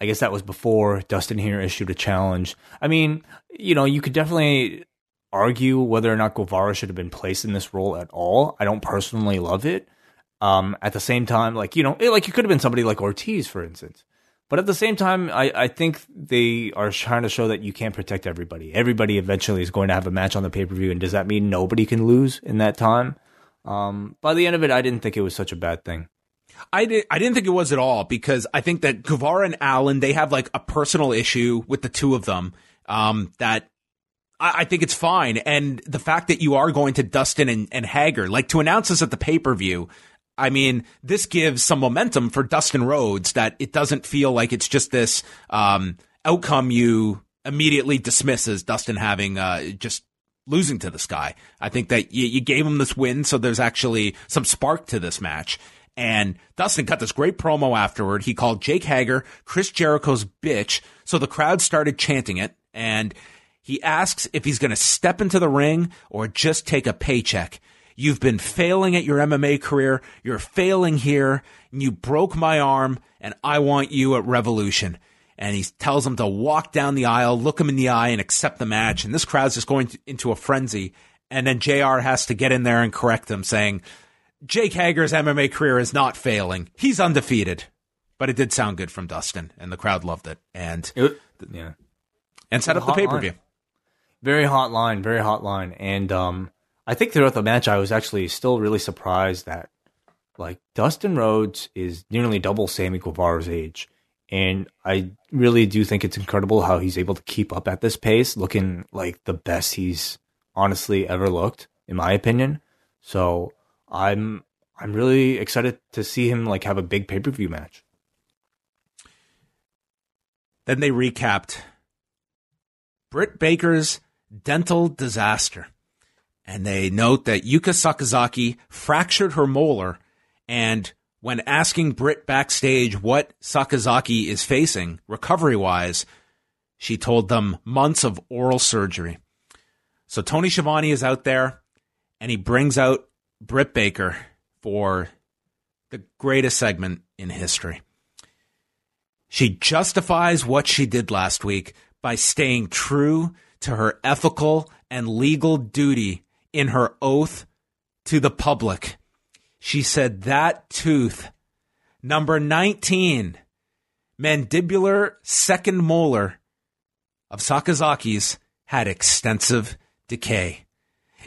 I guess that was before Dustin here issued a challenge. I mean, you know, you could definitely argue whether or not Guevara should have been placed in this role at all. I don't personally love it. Um, at the same time, like you know, it, like it could have been somebody like Ortiz, for instance. But at the same time, I, I think they are trying to show that you can't protect everybody. Everybody eventually is going to have a match on the pay per view, and does that mean nobody can lose in that time? Um, by the end of it, I didn't think it was such a bad thing. I did. I didn't think it was at all because I think that Guevara and Allin they have like a personal issue with the two of them. Um, that I, think it's fine, and the fact that you are going to Dustin and, and Hager, like to announce this at the pay per view. I mean, this gives some momentum for Dustin Rhodes that it doesn't feel like it's just this um, outcome you immediately dismiss as Dustin having uh, just losing to this guy. I think that you, you gave him this win, so there's actually some spark to this match. And Dustin cut this great promo afterward. He called Jake Hager Chris Jericho's bitch. So the crowd started chanting it. And he asks if he's going to step into the ring or just take a paycheck. You've been failing at your MMA career. You're failing here. And you broke my arm and I want you at Revolution. And he tells him to walk down the aisle, look him in the eye and accept the match. And this crowd's just going to, into a frenzy. And then JR has to get in there and correct him saying, Jake Hager's MMA career is not failing. He's undefeated. But it did sound good from Dustin, and the crowd loved it. And it, yeah, and set up the pay per view. Very hot line, very hot line. And um, I think throughout the match, I was actually still really surprised that like Dustin Rhodes is nearly double Sammy Guevara's age. And I really do think it's incredible how he's able to keep up at this pace, looking like the best he's honestly ever looked, in my opinion. So I'm I'm really excited to see him like have a big pay per view match. Then they recapped Britt Baker's dental disaster. And they note that Yuka Sakazaki fractured her molar. And when asking Britt backstage what Sakazaki is facing recovery wise, she told them months of oral surgery. So Tony Schiavone is out there and he brings out Britt Baker for the greatest segment in history. She justifies what she did last week by staying true to her ethical and legal duty in her oath to the public. She said that tooth, number 19, mandibular second molar of Sakazaki's, had extensive decay.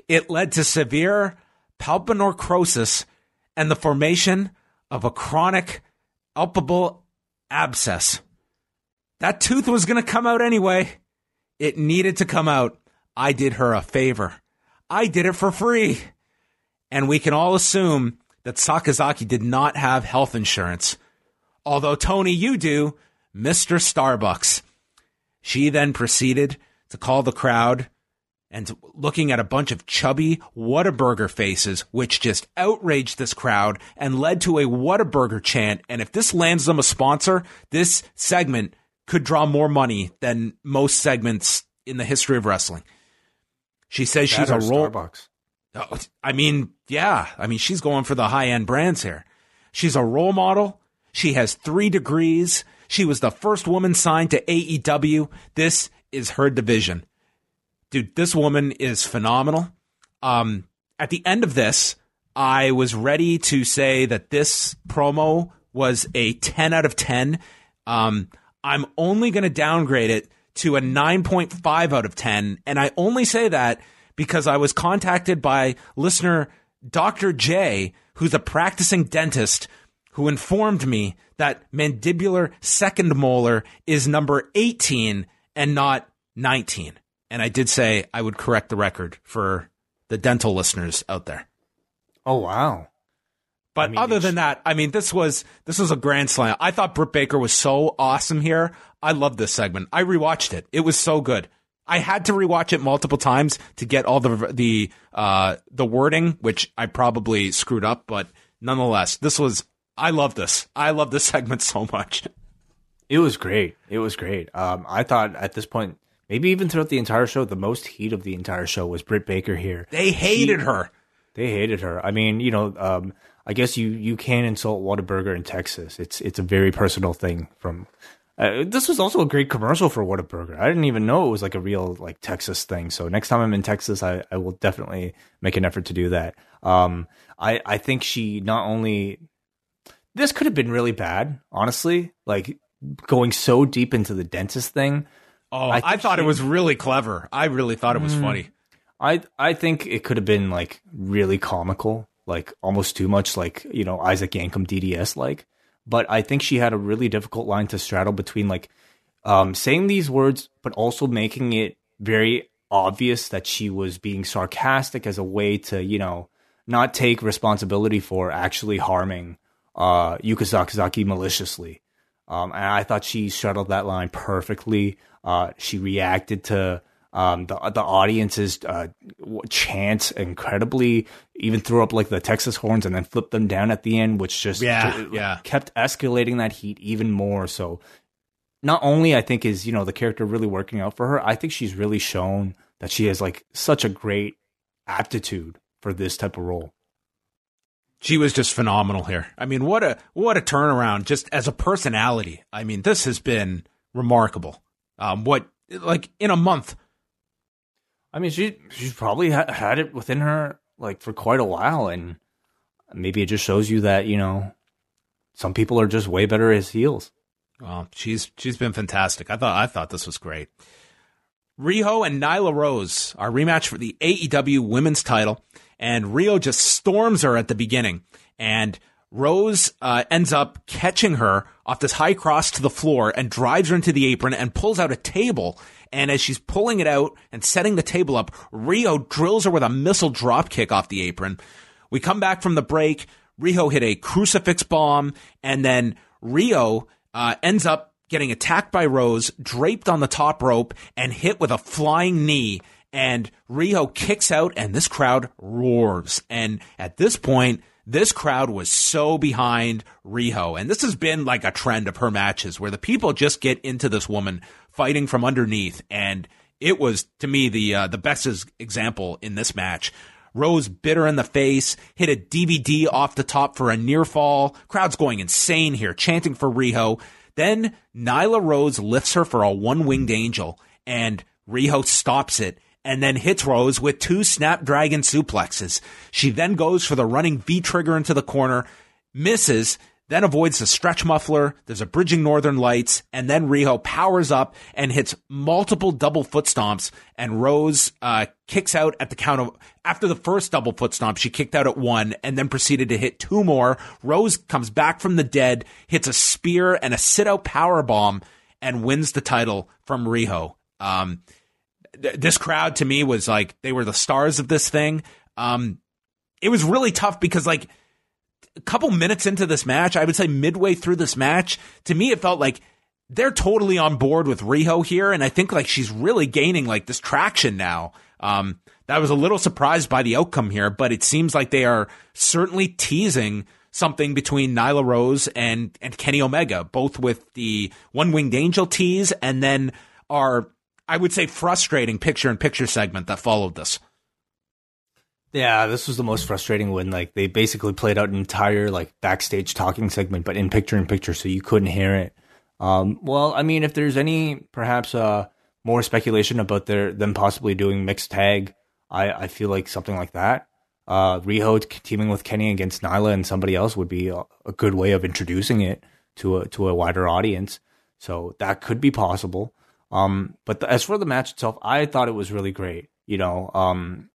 It led to severe pulpal necrosis and the formation of a chronic periapical abscess. That tooth was going to come out anyway. It needed to come out. I did her a favor. I did it for free. And we can all assume that Sakazaki did not have health insurance. Although, Tony, you do, Mr. Starbucks. She then proceeded to call the crowd and looking at a bunch of chubby Whataburger faces, which just outraged this crowd and led to a Whataburger chant. And if this lands them a sponsor, this segment could draw more money than most segments in the history of wrestling. She says that she's a role. Starbucks. Oh, I mean, yeah. I mean, she's going for the high end brands here. She's a role model. She has three degrees. She was the first woman signed to AEW. This is her division dude, this woman is phenomenal. Um, at the end of this, I was ready to say that this promo was a 10 out of 10. Um, I'm only going to downgrade it to a 9.5 out of 10. And I only say that because I was contacted by listener Dr. J, who's a practicing dentist, who informed me that mandibular second molar is number 18 and not 19. And I did say I would correct the record for the dental listeners out there. Oh wow. But I mean, other than that, I mean, this was this was a grand slam. I thought Britt Baker was so awesome here. I love this segment. I rewatched it. It was so good. I had to rewatch it multiple times to get all the the uh, the wording, which I probably screwed up, but nonetheless, this was. I love this. I love this segment so much. It was great. It was great. Um, I thought at this point maybe even throughout the entire show, the most heat of the entire show was Britt Baker here. They hated her. They hated her. I mean, you know, um, I guess you you can insult Whataburger in Texas. It's it's a very personal thing. From uh, this was also a great commercial for Whataburger. I didn't even know it was like a real like Texas thing. So next time I'm in Texas, I, I will definitely make an effort to do that. Um, I I think she not only this could have been really bad, honestly. Like going so deep into the dentist thing. Oh, I, I thought she, it was really clever. I really thought it was mm, funny. I I think it could have been like really comical, like almost too much, like you know Isaac Yankem DDS like. But I think she had a really difficult line to straddle between like um, saying these words, but also making it very obvious that she was being sarcastic as a way to you know not take responsibility for actually harming uh, Yuka Sakazaki maliciously. Um, and I thought she shuttled that line perfectly. Uh, she reacted to um, the the audience's uh, chants incredibly. Even threw up like the Texas horns and then flipped them down at the end, which just yeah, yeah. kept escalating that heat even more. So not only I think is you know the character really working out for her, I think she's really shown that she has like such a great aptitude for this type of role she was just phenomenal here. I mean, what a what a turnaround just as a personality. I mean, this has been remarkable. Um, what like in a month? I mean, she she's probably ha- had it within her like for quite a while, and maybe it just shows you that you know some people are just way better as heels. Well, she's she's been fantastic. I thought I thought this was great. Riho and Nyla Rose, our rematch for the AEW Women's Title and Riho just storms her at the beginning. And Rose uh, ends up catching her off this high cross to the floor and drives her into the apron and pulls out a table. And as she's pulling it out and setting the table up, Riho drills her with a missile drop kick off the apron. We come back from the break. Riho hit a crucifix bomb, and then Riho uh, ends up getting attacked by Rose, draped on the top rope, and hit with a flying knee and Riho kicks out and this crowd roars. And at this point, this crowd was so behind Riho. And this has been like a trend of her matches where the people just get into this woman fighting from underneath. And it was to me the, uh, the best example in this match. Rose bit her in the face, hit a DVD off the top for a near fall. Crowd's going insane here, chanting for Riho. Then Nyla Rose lifts her for a one winged angel and Riho stops it and then hits Rose with two Snapdragon suplexes. She then goes for the running V trigger into the corner, misses, then avoids the stretch muffler. There's a bridging Northern Lights, and then Riho powers up and hits multiple double foot stomps. And Rose uh, kicks out at the count of after the first double foot stomp, she kicked out at one, and then proceeded to hit two more. Rose comes back from the dead, hits a spear and a sit out power bomb, and wins the title from Riho. Um, this crowd to me was like they were the stars of this thing. Um, it was really tough because like a couple minutes into this match, I would say midway through this match, to me it felt like they're totally on board with Riho here, and I think like she's really gaining like this traction now. Um, that was a little surprised by the outcome here, but it seems like they are certainly teasing something between Nyla Rose and and Kenny Omega, both with the one winged angel tease and then are I would say, frustrating picture in picture segment that followed this. Yeah, this was the most frustrating one. Like they basically played out an entire like backstage talking segment, but in picture in picture, so you couldn't hear it. Um, well, I mean, if there's any perhaps uh, more speculation about their them possibly doing mixed tag, I, I feel like something like that. Uh, Riho teaming with Kenny against Nyla and somebody else would be a, a good way of introducing it to a to a wider audience. So that could be possible. Um, but the, as for the match itself, I thought it was really great. You know, um,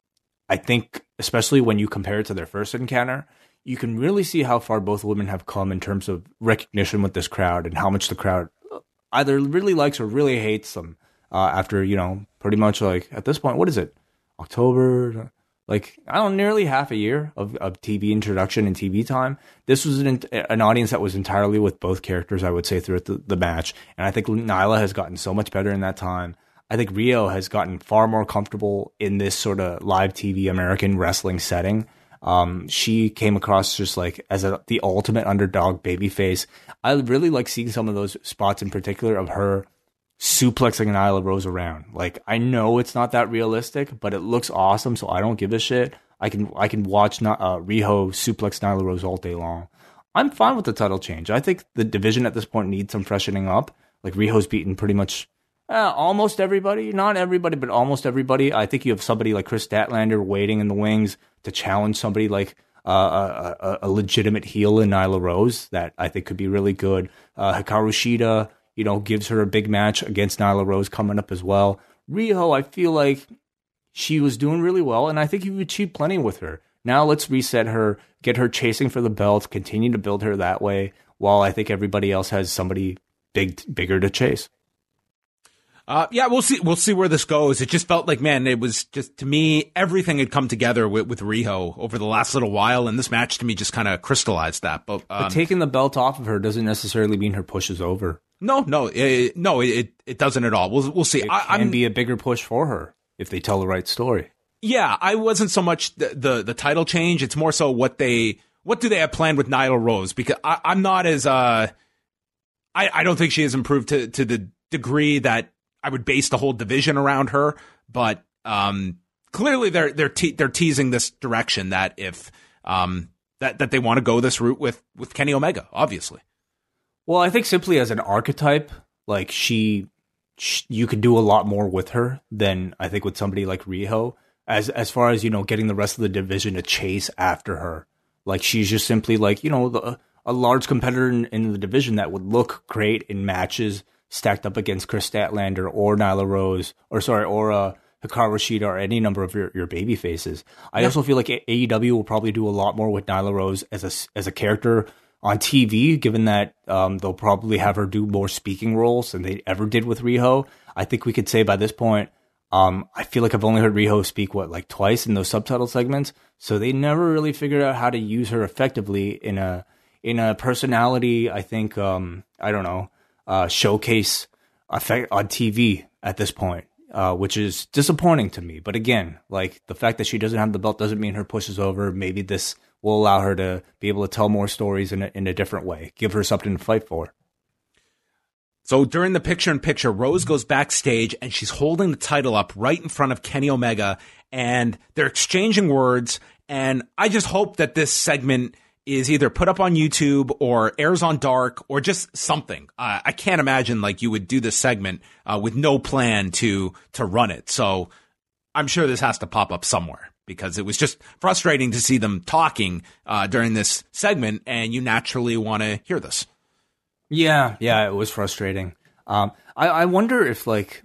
I think especially when you compare it to their first encounter, you can really see how far both women have come in terms of recognition with this crowd and how much the crowd either really likes or really hates them. Uh, after you know, pretty much like at this point, what is it? October, like I don't nearly half a year of, of TV introduction and TV time. This was an, an audience that was entirely with both characters, I would say, throughout the, the match. And I think Nyla has gotten so much better in that time. I think Riho has gotten far more comfortable in this sort of live TV American wrestling setting. Um, she came across just like as a, the ultimate underdog babyface. I really like seeing some of those spots in particular of her suplexing Nyla Rose around. Like I know it's not that realistic, but it looks awesome, so I don't give a shit. I can I can watch uh, Riho suplex Nyla Rose all day long. I'm fine with the title change. I think the division at this point needs some freshening up. Like Riho's beaten pretty much uh, almost everybody, not everybody, but almost everybody. I think you have somebody like Kris Statlander waiting in the wings to challenge somebody like uh, a, a, a, legitimate heel in Nyla Rose that I think could be really good. Uh, Hikaru Shida, you know, gives her a big match against Nyla Rose coming up as well. Riho, I feel like she was doing really well, and I think you've achieved plenty with her. Now let's reset her, get her chasing for the belt, continue to build her that way, while I think everybody else has somebody big, bigger to chase. Uh, yeah, we'll see. We'll see where this goes. It just felt like, man, it was just to me everything had come together with, with Riho over the last little while, and this match to me just kind of crystallized that. But, um, but, taking the belt off of her doesn't necessarily mean her push is over. No, no, it, no, it it doesn't at all. We'll we'll see. It I, can I'm, be a bigger push for her if they tell the right story. Yeah, I wasn't so much the, the, the title change. It's more so what they what do they have planned with Nyla Rose because I, am not as uh I I don't think she has improved to to the degree that I would base the whole division around her, but um, clearly they're they're te- they're teasing this direction that if um, that that they want to go this route with with Kenny Omega, obviously. Well, I think simply as an archetype, like she, she, you could do a lot more with her than I think with somebody like Riho. As as far as you know, getting the rest of the division to chase after her, like she's just simply like you know the, a large competitor in, in the division that would look great in matches stacked up against Kris Statlander or Nyla Rose, or sorry, or uh, Hikaru Shida or any number of your, your baby faces. I yeah. also feel like AEW will probably do a lot more with Nyla Rose as a, as a character on TV, given that um, they'll probably have her do more speaking roles than they ever did with Riho. I think we could say by this point, um, I feel like I've only heard Riho speak what like twice in those subtitle segments, so they never really figured out how to use her effectively in a in a personality. I think um, I don't know uh, showcase effect on TV at this point, uh, which is disappointing to me. But again, like the fact that she doesn't have the belt doesn't mean her push is over. Maybe this will allow her to be able to tell more stories in a, in a different way, give her something to fight for. So during the picture in picture, Rose goes backstage and she's holding the title up right in front of Kenny Omega and they're exchanging words. And I just hope that this segment is either put up on YouTube or airs on dark or just something. Uh, I can't imagine like you would do this segment uh, with no plan to to run it. So I'm sure this has to pop up somewhere because it was just frustrating to see them talking uh, during this segment, and you naturally want to hear this. Yeah, yeah, it was frustrating. Um, I, I wonder if like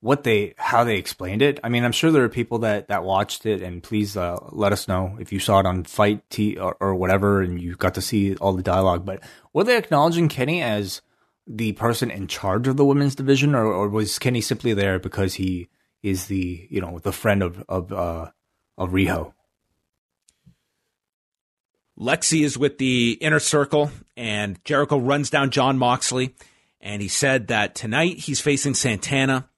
what they how they explained it. I mean, I'm sure there are people that that watched it, and please uh, let us know if you saw it on Fight T or, or, whatever, and you got to see all the dialogue. But were they acknowledging Kenny as the person in charge of the women's division, or, or was Kenny simply there because he is the you know the friend of of uh, of Riho? Lexi is with the inner circle, and Jericho runs down John Moxley, and he said that tonight he's facing Santana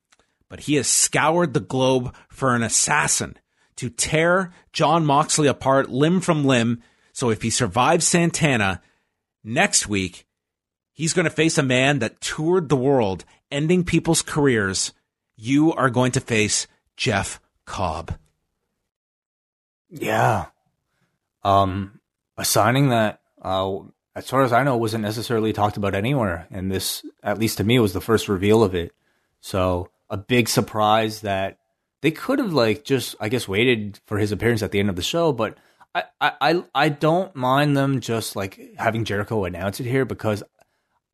but he has scoured the globe for an assassin to tear John Moxley apart limb from limb. So if he survives Santana next week, he's going to face a man that toured the world, ending people's careers. You are going to face Jeff Cobb. Yeah. Um, a signing that, uh, as far as I know, wasn't necessarily talked about anywhere. And this, at least to me, was the first reveal of it. So a big surprise that they could have like just I guess waited for his appearance at the end of the show, but I I I don't mind them just like having Jericho announce it here because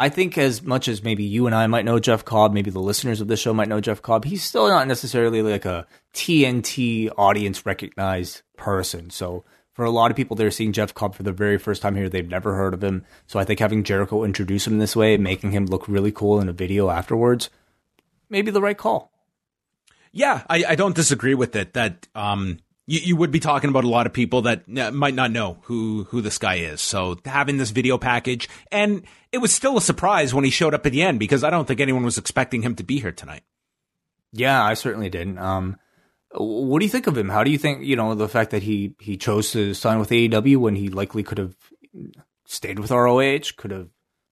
I think as much as maybe you and I might know Jeff Cobb, maybe the listeners of this show might know Jeff Cobb, he's still not necessarily like a TNT audience recognized person. So for a lot of people, they're seeing Jeff Cobb for the very first time here. They've never heard of him. So I think having Jericho introduce him this way, making him look really cool in a video afterwards, maybe the right call. Yeah, I, I don't disagree with it. That um, you, you would be talking about a lot of people that might not know who who this guy is. So having this video package, and it was still a surprise when he showed up at the end because I don't think anyone was expecting him to be here tonight. Yeah, I certainly didn't. Um, what do you think of him? How do you think you know the fact that he he chose to sign with AEW when he likely could have stayed with ROH, could have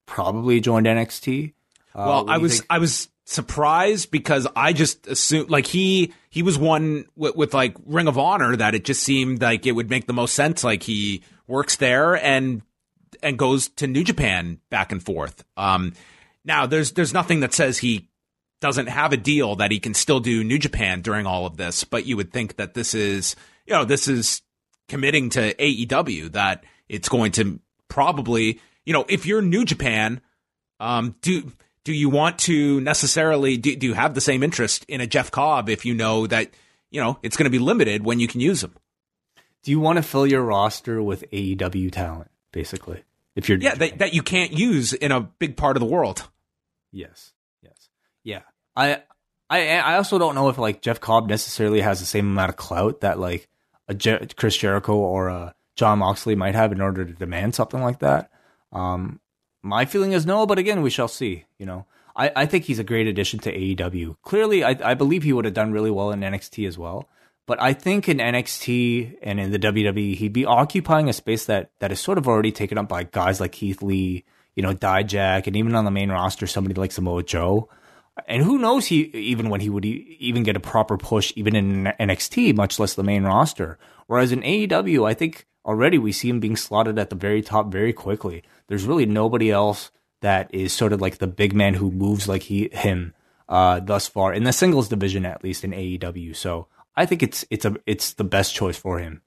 probably joined NXT? well, I was think? I was surprised because I just assumed like he he was one with, with like Ring of Honor that it just seemed like it would make the most sense. Like he works there and and goes to New Japan back and forth. Um, now there's there's nothing that says he doesn't have a deal that he can still do New Japan during all of this, but you would think that this is you know this is committing to AEW that it's going to probably you know if you're New Japan, um, do do you want to necessarily do, do you have the same interest in a Jeff Cobb if you know that you know it's going to be limited when you can use them? Do you want to fill your roster with AEW talent, basically? If you're Yeah, that, that you can't use in a big part of the world. Yes. Yeah. I I I also don't know if like Jeff Cobb necessarily has the same amount of clout that like a Je- Chris Jericho or a John Moxley might have in order to demand something like that. Um, my feeling is no, but again, we shall see. You know, I, I think he's a great addition to AEW. Clearly, I, I believe he would have done really well in NXT as well. But I think in NXT and in the WWE, he'd be occupying a space that that is sort of already taken up by guys like Keith Lee, you know, Dijak, and even on the main roster, somebody like Samoa Joe. And who knows he even when he would even get a proper push even in NXT, much less the main roster. Whereas in AEW, I think already we see him being slotted at the very top very quickly. There's really nobody else that is sort of like the big man who moves like he him uh, thus far in the singles division, at least in AEW. So I think it's it's a it's the best choice for him.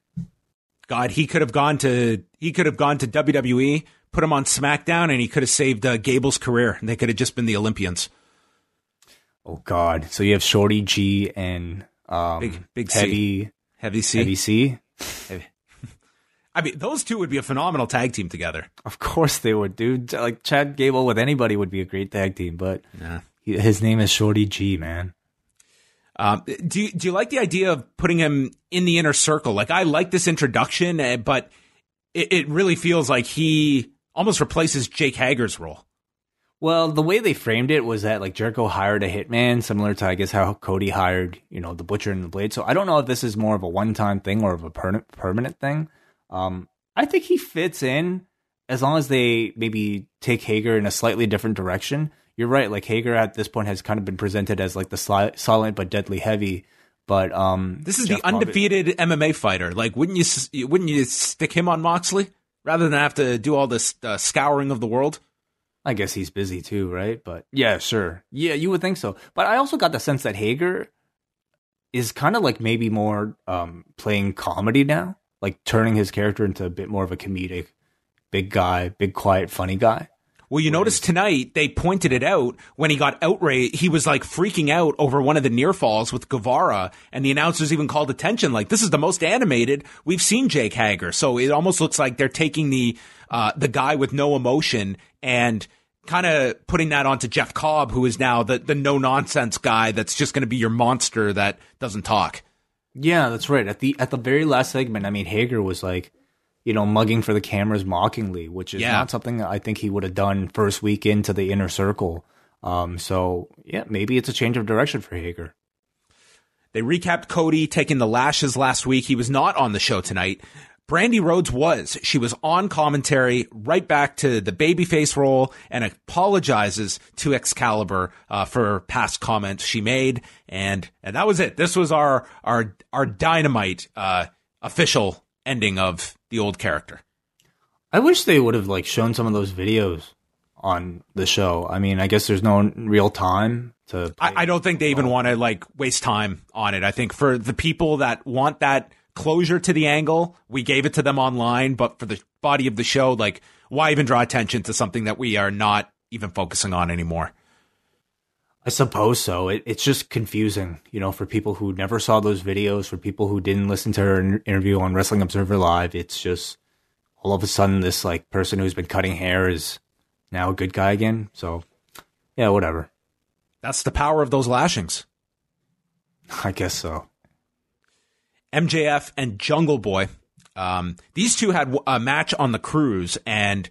God, he could have gone to he could have gone to WWE, put him on SmackDown, and he could have saved uh, Gable's career. They could have just been the Olympians. Oh God! So you have Shorty G and um, Big- Big C. heavy Heavy C. heavy C. I mean, those two would be a phenomenal tag team together. Of course they would, dude. Like Chad Gable with anybody would be a great tag team, but Yeah. he, his name is Shorty G, man. Um, do you, do you like the idea of putting him in the inner circle? Like, I like this introduction, uh, but it, it really feels like he almost replaces Jake Hager's role. Well, the way they framed it was that like Jericho hired a hitman, similar to I guess how Cody hired, you know, the Butcher and the Blade. So I don't know if this is more of a one-time thing or of a per- permanent thing. Um, I think he fits in as long as they maybe take Hager in a slightly different direction. You're right, like Hager at this point has kind of been presented as like the sli- silent but deadly heavy. But um, This is Jeff the undefeated MMA fighter. Like, wouldn't you wouldn't you stick him on Moxley rather than have to do all this uh, scouring of the world? I guess he's busy too, right? But yeah, sure. Yeah, you would think so. But I also got the sense that Hager is kind of like maybe more um, playing comedy now, like turning his character into a bit more of a comedic, big guy, big, quiet, funny guy. Well, you notice tonight they pointed it out when he got outraged. He was like freaking out over one of the near falls with Guevara, and the announcers even called attention like, "This is the most animated we've seen Jake Hager." So it almost looks like they're taking the uh, the guy with no emotion and kind of putting that onto Jeff Cobb, who is now the the no nonsense guy that's just going to be your monster that doesn't talk. Yeah, that's right. At the at the very last segment, I mean, Hager was like, you know, mugging for the cameras mockingly, which is Yeah. not something that I think he would have done first week into the inner circle. Um, so yeah, maybe it's a change of direction for Hager. They recapped Cody taking the lashes last week. He was not on the show tonight. Brandi Rhodes was. She was on commentary, right back to the babyface role, and apologizes to Excalibur uh, for past comments she made, and and that was it. This was our our our dynamite uh, official ending of the old character. I wish they would have like shown some of those videos on the show. I mean, I guess there's no real time to. I, I don't think they even want to like waste time on it. I think for the people that want that closure to the angle, we gave it to them online. But for the body of the show, like, why even draw attention to something that we are not even focusing on anymore? I suppose so. It, it's just confusing, you know, for people who never saw those videos, for people who didn't listen to her interview on Wrestling Observer Live. It's just all of a sudden this like person who's been cutting hair is now a good guy again. So yeah, whatever. That's the power of those lashings. I guess so. MJF and Jungle Boy. Um, these two had a match on the cruise, and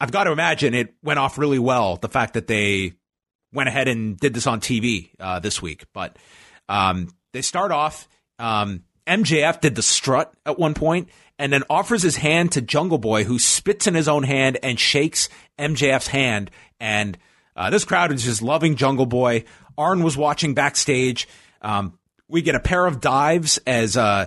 I've got to imagine it went off really well. The fact that they went ahead and did this on TV uh, this week, but um, they start off. Um, MJF did the strut at one point, and then offers his hand to Jungle Boy, who spits in his own hand and shakes MJF's hand, and Uh, this crowd is just loving Jungle Boy. Arn was watching backstage. Um, we get a pair of dives as uh,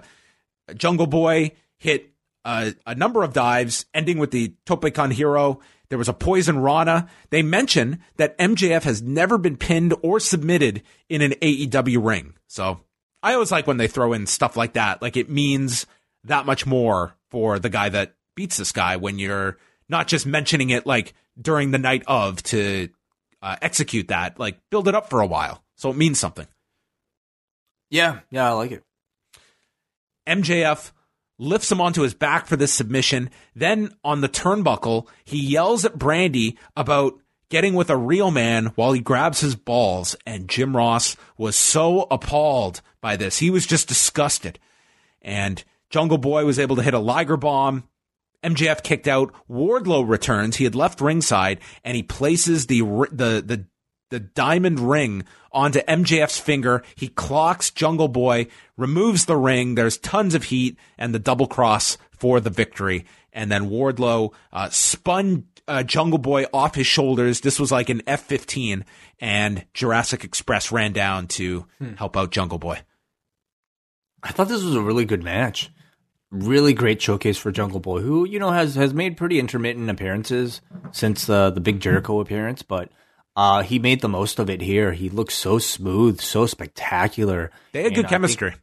Jungle Boy hit a number of dives, ending with the Tope Con Hilo. There was a poison Rana. They mention that MJF has never been pinned or submitted in an AEW ring. So I always like when they throw in stuff like that. Like it means that much more for the guy that beats this guy when you're not just mentioning it like during the night of to uh, execute that, like build it up for a while. So it means something. Yeah, yeah, I like it. MJF lifts him onto his back for this submission. Then on the turnbuckle, he yells at Brandi about getting with a real man while he grabs his balls. And Jim Ross was so appalled by this. He was just disgusted. And Jungle Boy was able to hit a Liger bomb. MJF kicked out. Wardlow returns. He had left ringside and he places the the the the diamond ring onto MJF's finger. He clocks Jungle Boy, removes the ring. There's tons of heat and the double cross for the victory. And then Wardlow uh, spun uh, Jungle Boy off his shoulders. This was like an F 15, and Jurassic Express ran down to hmm. help out Jungle Boy. I thought this was a really good match. Really great showcase for Jungle Boy, who you know has has made pretty intermittent appearances since uh, the Big Jericho appearance, but uh, he made the most of it here. He looked so smooth, so spectacular. They had good chemistry. Think,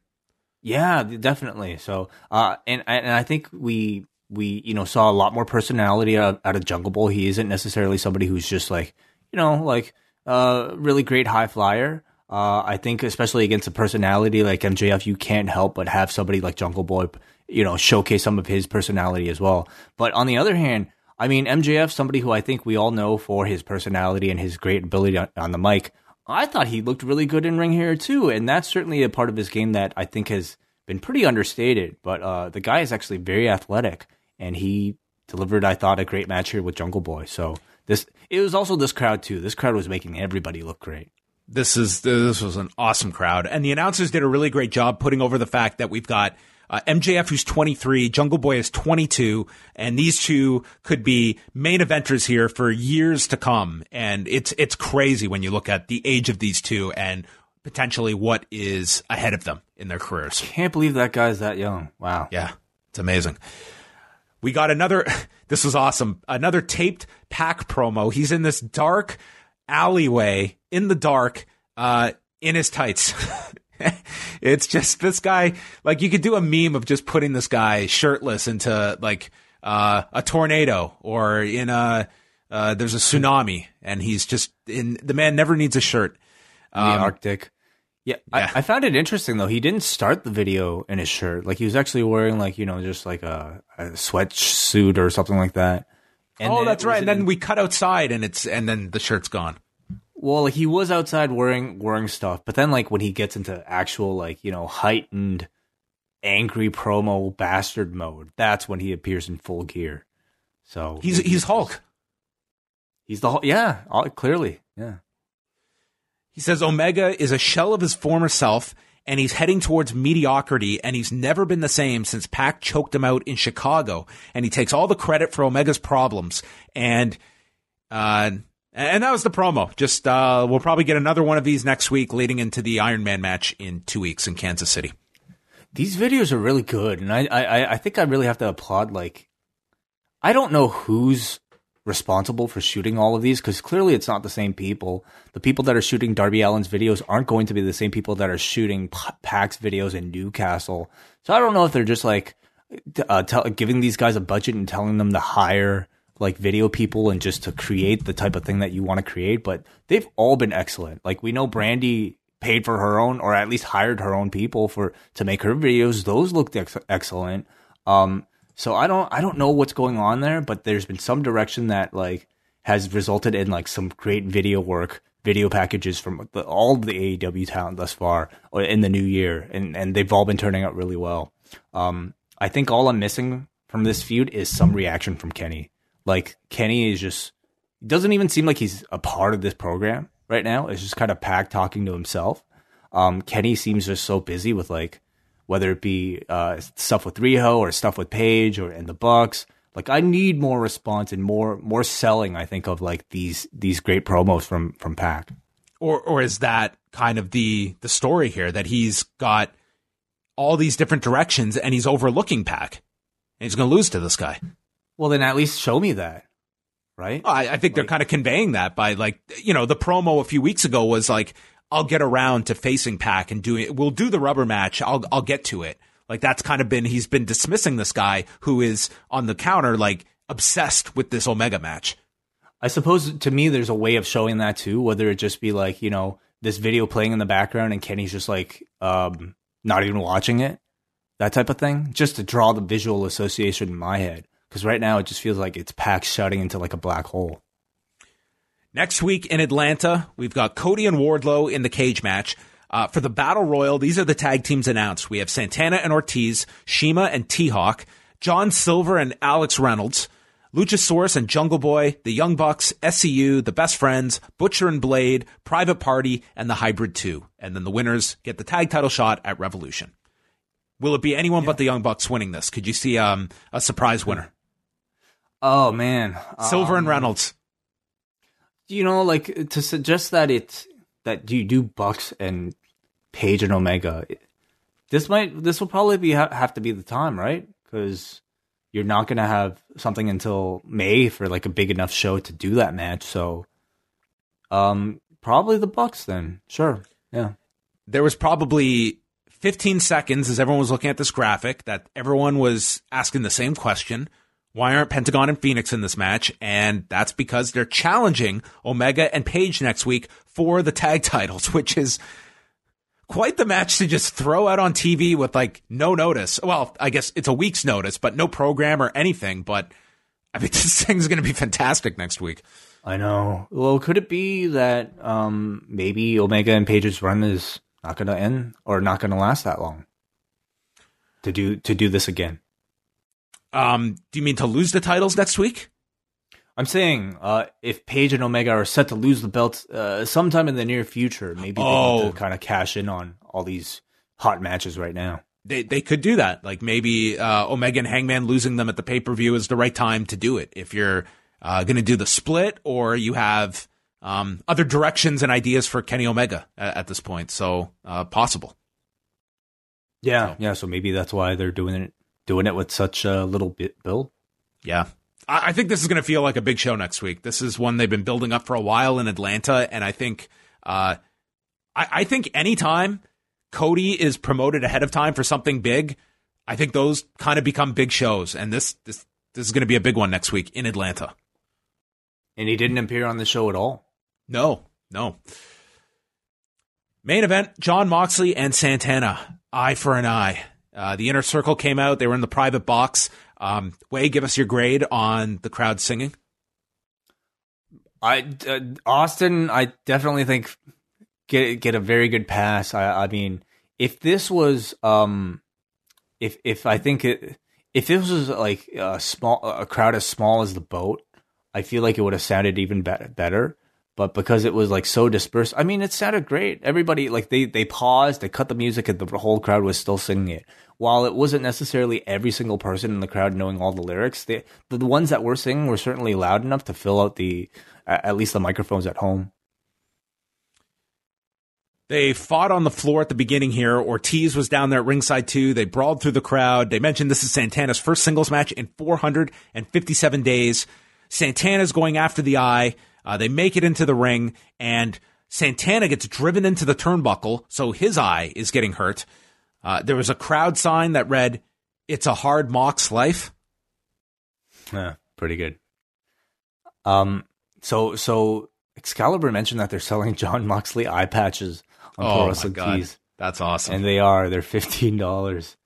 yeah, definitely. So, uh, and and I think we we you know saw a lot more personality out, out of Jungle Boy. He isn't necessarily somebody who's just like you know like uh really great high flyer. Uh, I think especially against a personality like MJF, you can't help but have somebody like Jungle Boy, you know, showcase some of his personality as well. But on the other hand, I mean, MJF, somebody who I think we all know for his personality and his great ability on, on the mic. I thought he looked really good in ring here too, and that's certainly a part of his game that I think has been pretty understated. But uh, the guy is actually very athletic, and he delivered, I thought, a great match here with Jungle Boy. So this it was also this crowd too. This crowd was making everybody look great. This is this was an awesome crowd, and the announcers did a really great job putting over the fact that we've got uh, MJF, who's 23, Jungle Boy is 22, and these two could be main eventers here for years to come. And it's it's crazy when you look at the age of these two and potentially what is ahead of them in their careers. Can't believe that guy's that young. Wow. Yeah, it's amazing. We got another. This was awesome. Another taped pack promo. He's in this dark alleyway in the dark, uh, in his tights. it's just this guy. Like you could do a meme of just putting this guy shirtless into like uh, a tornado or in a uh, there's a tsunami and he's just in. The man never needs a shirt. Um, the Arctic. Yeah, yeah. I, I, found it interesting though. He didn't start the video in his shirt. Like he was actually wearing like you know just like a, a sweatsuit or something like that. And oh, that's right. And then we cut outside, and it's and then the shirt's gone. Well, he was outside wearing wearing stuff, but then like when he gets into actual like you know heightened angry promo bastard mode, that's when he appears in full gear. So he's he's Hulk. He's the yeah, clearly yeah. He says Omega is a shell of his former self, and he's heading towards mediocrity, and he's never been the same since Pac choked him out in Chicago, and he takes all the credit for Omega's problems, and uh, and that was the promo. Just uh, we'll probably get another one of these next week, leading into the Iron Man match in two weeks in Kansas City. These videos are really good, and I I, I think I really have to applaud. Like, I don't know who's responsible for shooting all of these because clearly it's not the same people. The people that are shooting Darby Allin's videos aren't going to be the same people that are shooting P- Pac's videos in Newcastle. So I don't know if they're just like uh, tell, giving these guys a budget and telling them to hire like video people and just to create the type of thing that you want to create. But they've all been excellent. Like we know Brandi paid for her own, or at least hired her own people for to make her videos. Those looked ex- excellent. Um, so I don't I don't know what's going on there, but there's been some direction that like has resulted in like some great video work, video packages from the, all the AEW talent thus far in the new year, and and they've all been turning out really well. Um, I think all I'm missing from this feud is some reaction from Kenny. Like Kenny is just doesn't even seem like he's a part of this program right now. It's just kind of Pac talking to himself. Um, Kenny seems just so busy with like whether it be uh, stuff with Riho or stuff with Page or in the Bucks. Like I need more response and more more selling. I think of like these these great promos from from Pac. Or or is that kind of the the story here that he's got all these different directions and he's overlooking Pac and he's going to lose to this guy? Well, then at least show me that, right? I, I think they're kind of conveying that by like you know the promo a few weeks ago was like I'll get around to facing Pac and doing it. We'll do the rubber match. I'll I'll get to it. Like that's kind of been he's been dismissing this guy who is on the counter like obsessed with this Omega match. I suppose to me there's a way of showing that too, whether it just be like, you know, this video playing in the background and Kenny's just like um not even watching it. That type of thing. Just to draw the visual association in my head. Because right now it just feels like it's Pac shutting into like a black hole. Next week in Atlanta, we've got Cody and Wardlow in the cage match. Uh, for the Battle Royal, these are the tag teams announced. We have Santana and Ortiz, CIMA and T-Hawk, John Silver and Alex Reynolds, Luchasaurus and Jungle Boy, the Young Bucks, SCU, the Best Friends, Butcher and Blade, Private Party, and the Hybrid 2. And then the winners get the tag title shot at Revolution. Will it be anyone yeah. but the Young Bucks winning this? Could you see um, a surprise winner? Oh man, Silver um, and Reynolds. You know, like to suggest that it's that you do Bucks and Page and Omega. This might this will probably be have to be the time, right? Because you're not gonna have something until May for like a big enough show to do that match. So, um, probably the Bucks then. Sure, yeah. There was probably 15 seconds as everyone was looking at this graphic that everyone was asking the same question. Why aren't Pentagon and Phoenix in this match? And that's because they're challenging Omega and Page next week for the tag titles, which is quite the match to just throw out on TV with like no notice. Well, I guess it's a week's notice, but no program or anything. But I mean, this thing's going to be fantastic next week. I know. Well, could it be that um, maybe Omega and Page's run is not going to end or not going to last that long to do to do this again? Um, do you mean to lose the titles next week? I'm saying uh, if Page and Omega are set to lose the belts uh, sometime in the near future, maybe oh. they need to kind of cash in on all these hot matches right now. They they could do that. Like maybe uh, Omega and Hangman losing them at the pay per view is the right time to do it. If you're uh, going to do the split, or you have um, other directions and ideas for Kenny Omega at, at this point, so uh, possible. Yeah, so. yeah. So maybe that's why they're doing it doing it with such a little bit build. Yeah, I think this is going to feel like a big show next week. This is one they've been building up for a while in Atlanta, and I think, uh, I, I think anytime Cody is promoted ahead of time for something big, I think those kind of become big shows, and this this this is going to be a big one next week in Atlanta. And he didn't appear on the show at all. No, no. Main event: Jon Moxley and Santana, eye for an eye. Uh, the inner circle came out. They were in the private box. Um, Wai, give us your grade on the crowd singing. I uh, Austin, I definitely think get get a very good pass. I, I mean, if this was, um, if if I think it, if this was like a small a crowd as small as the boat, I feel like it would have sounded even be- better. But because it was like so dispersed, I mean, it sounded great. Everybody like they they paused, they cut the music, and the whole crowd was still singing it while it wasn't necessarily every single person in the crowd knowing all the lyrics, they, the, the ones that were singing were certainly loud enough to fill out the at least the microphones at home. They fought on the floor at the beginning here. Ortiz was down there at ringside too. They brawled through the crowd. They mentioned this is Santana's first singles match in 457 days. Santana's going after the eye. Uh, they make it into the ring, and Santana gets driven into the turnbuckle, so his eye is getting hurt. Uh, there was a crowd sign that read, "It's a hard Mox life." Yeah, pretty good. Um, so so Excalibur mentioned that they're selling Jon Moxley eye patches on oh Pro Wrestling Tees. That's awesome, and they are. They're fifteen dollars.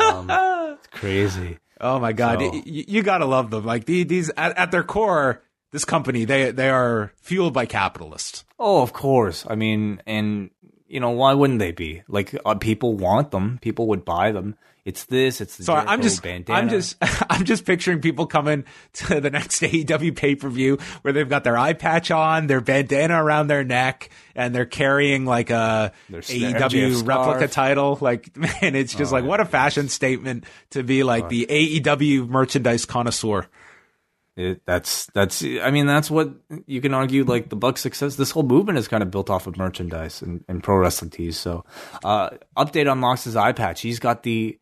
um, it's crazy. Oh my god, so, you, you, gotta love them. Like these, at, at their core, this company they they are fueled by capitalists. Oh, of course. I mean, and you know, why wouldn't they be? Like, uh, people want them. People would buy them. it's this, it's the So Jericho I'm just, bandana. I'm just, I'm just picturing people coming to the next AEW pay per view where they've got their eye patch on, their bandana around their neck, and they're carrying like a Their AEW replica title. Like, man, it's just like what a fashion statement to be like the AEW merchandise connoisseur. It, that's that's. I mean, that's what you can argue. Like the Bucks' success, this whole movement is kind of built off of merchandise and, and pro wrestling tees. So, uh, update on Mox's eye patch. He's got the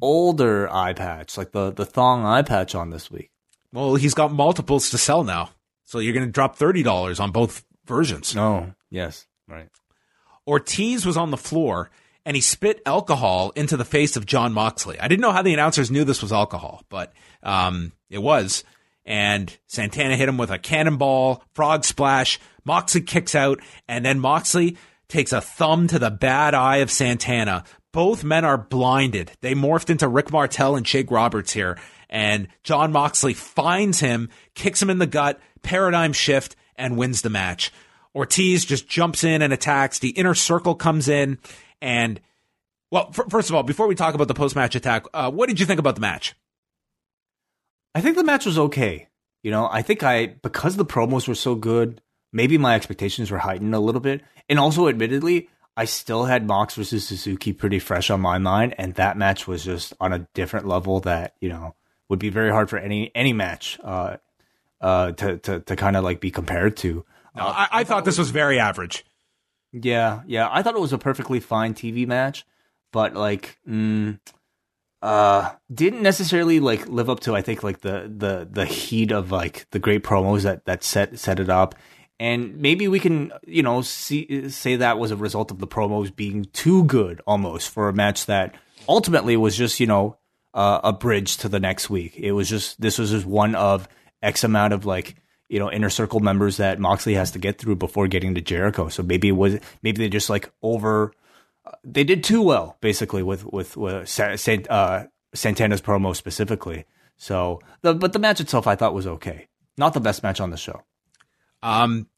older eye patch, like the the thong eye patch on this week. Well, he's got multiples to sell now, so you're going to drop thirty dollars on both versions. No, yes, right. Ortiz was on the floor and he spit alcohol into the face of Jon Moxley. I didn't know how the announcers knew this was alcohol, but um, it was. And Santana hit him with a cannonball, frog splash. Moxley kicks out, and then Moxley takes a thumb to the bad eye of Santana. Both men are blinded. They morphed into Rick Martel and Jake Roberts here. And Jon Moxley finds him, kicks him in the gut, paradigm shift, and wins the match. Ortiz just jumps in and attacks. The inner circle comes in, and well, f- first of all, before we talk about the post match attack, uh, what did you think about the match? I think the match was okay. You know, I think I because the promos were so good, maybe my expectations were heightened a little bit. And also admittedly, I still had Mox versus Suzuki pretty fresh on my mind, and that match was just on a different level that, you know, would be very hard for any any match uh uh to to, to kind of like be compared to. No, I, I thought this was very average. Yeah, yeah. I thought it was a perfectly fine TV match, but like, mm, uh, didn't necessarily like live up to I think like the the the heat of like the great promos that that set set it up. And maybe we can, you know, see say that was a result of the promos being too good almost for a match that ultimately was just, you know, uh, a bridge to the next week. It was just this was just one of X amount of like you know inner circle members that Moxley has to get through before getting to Jericho. So maybe it was maybe they just like over they did too well basically with with, with uh, Santana's promo specifically. So the but the match itself I thought was okay. Not the best match on the show. Um,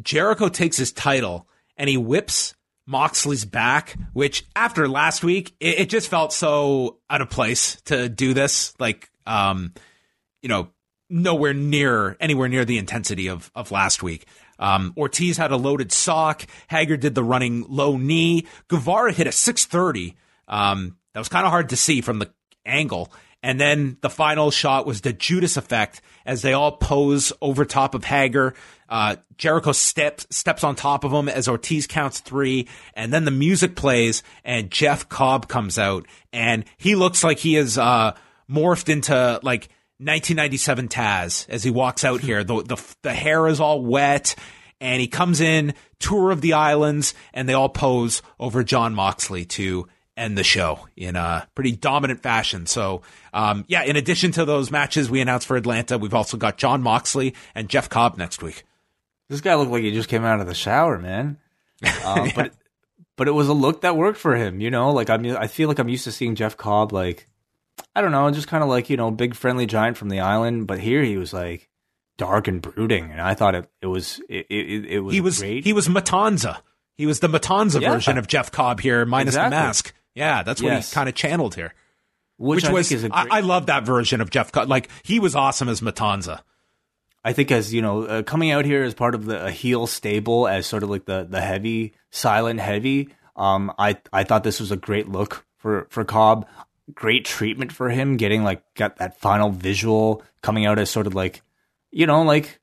Jericho takes his title and he whips Moxley's back, which after last week, it, it just felt so out of place to do this. Like, um, you know, nowhere near anywhere near the intensity of of last week. Um, Ortiz had a loaded sock. Hager did the running low knee. Guevara hit a 630. Um, that was kind of hard to see from the angle. And then the final shot was the Judas effect as they all pose over top of Hager. Uh, Jericho steps steps on top of him as Ortiz counts three, and then the music plays, and Jeff Cobb comes out, and he looks like he is uh, morphed into like 1997 Taz as he walks out here. The, the the hair is all wet, and he comes in tour of the islands, and they all pose over Jon Moxley to end the show in a pretty dominant fashion. So, um, yeah, in addition to those matches we announced for Atlanta, we've also got Jon Moxley and Jeff Cobb next week. This guy looked like he just came out of the shower, man. Uh, But but it was a look that worked for him, you know. Like I mean, I feel like I'm used to seeing Jeff Cobb like I don't know, just kind of like you know, big friendly giant from the island. But here he was like dark and brooding, and I thought it it was it it, it was He was great. he was Matanza. He was the Matanza Yeah. version of Jeff Cobb here, minus Exactly. the mask. Yeah, that's what Yes. he kind of channeled here. which, Which I was think is a I, great, I love that version of Jeff Cobb. Like he was awesome as Matanza. I think as you know, uh, coming out here as part of the a heel stable as sort of like the the heavy silent heavy. Um, I I thought this was a great look for for Cobb. Great treatment for him, getting like got that final visual coming out as sort of like, you know, like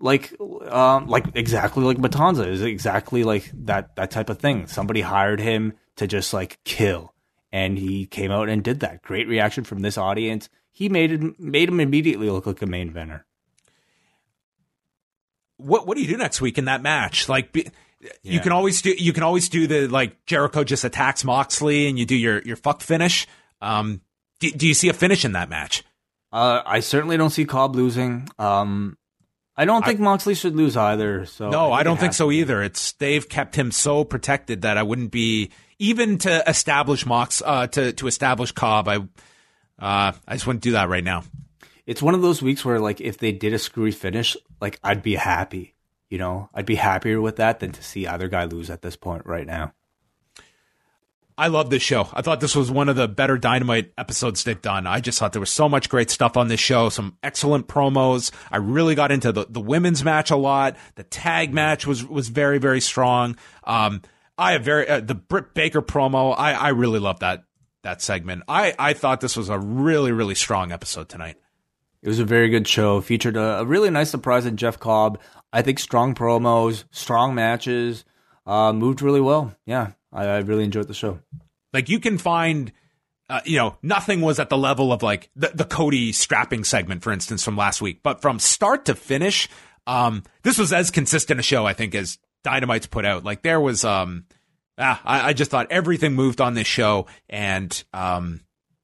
like um like exactly like Matanza is exactly like that that type of thing. Somebody hired him to just like kill, and he came out and did that. Great reaction from this audience. He made it made him immediately look like a main eventer. What what do you do next week in that match? Like be, you can always do you can always do the like Jericho just attacks Moxley and you do your your fuck finish. Um, do, do you see a finish in that match? Uh, I certainly don't see Cobb losing. Um, I don't think Moxley should lose either. So No, I, it don't think so either. It's they've kept him so protected that I wouldn't be even to establish Mox uh, to to establish Cobb. I uh, I just wouldn't do that right now. It's one of those weeks where, like, if they did a screwy finish, like, I'd be happy. You know, I'd be happier with that than to see either guy lose at this point right now. I love this show. I thought this was one of the better Dynamite episodes they've done. I just thought there was so much great stuff on this show, some excellent promos. I really got into the, the women's match a lot. The tag match was was very very strong. Um, I have very uh, the Britt Baker promo. I I really love that that segment. I I thought this was a really really strong episode tonight. It was a very good show. Featured a, a really nice surprise in Jeff Cobb. I think strong promos, strong matches, uh, moved really well. Yeah, I, I really enjoyed the show. Like you can find, uh, you know, nothing was at the level of like the, the Cody strapping segment, for instance, from last week. But from start to finish, um, this was as consistent a show I think as Dynamite's put out. Like there was, um, ah, I, I just thought everything moved on this show, and um,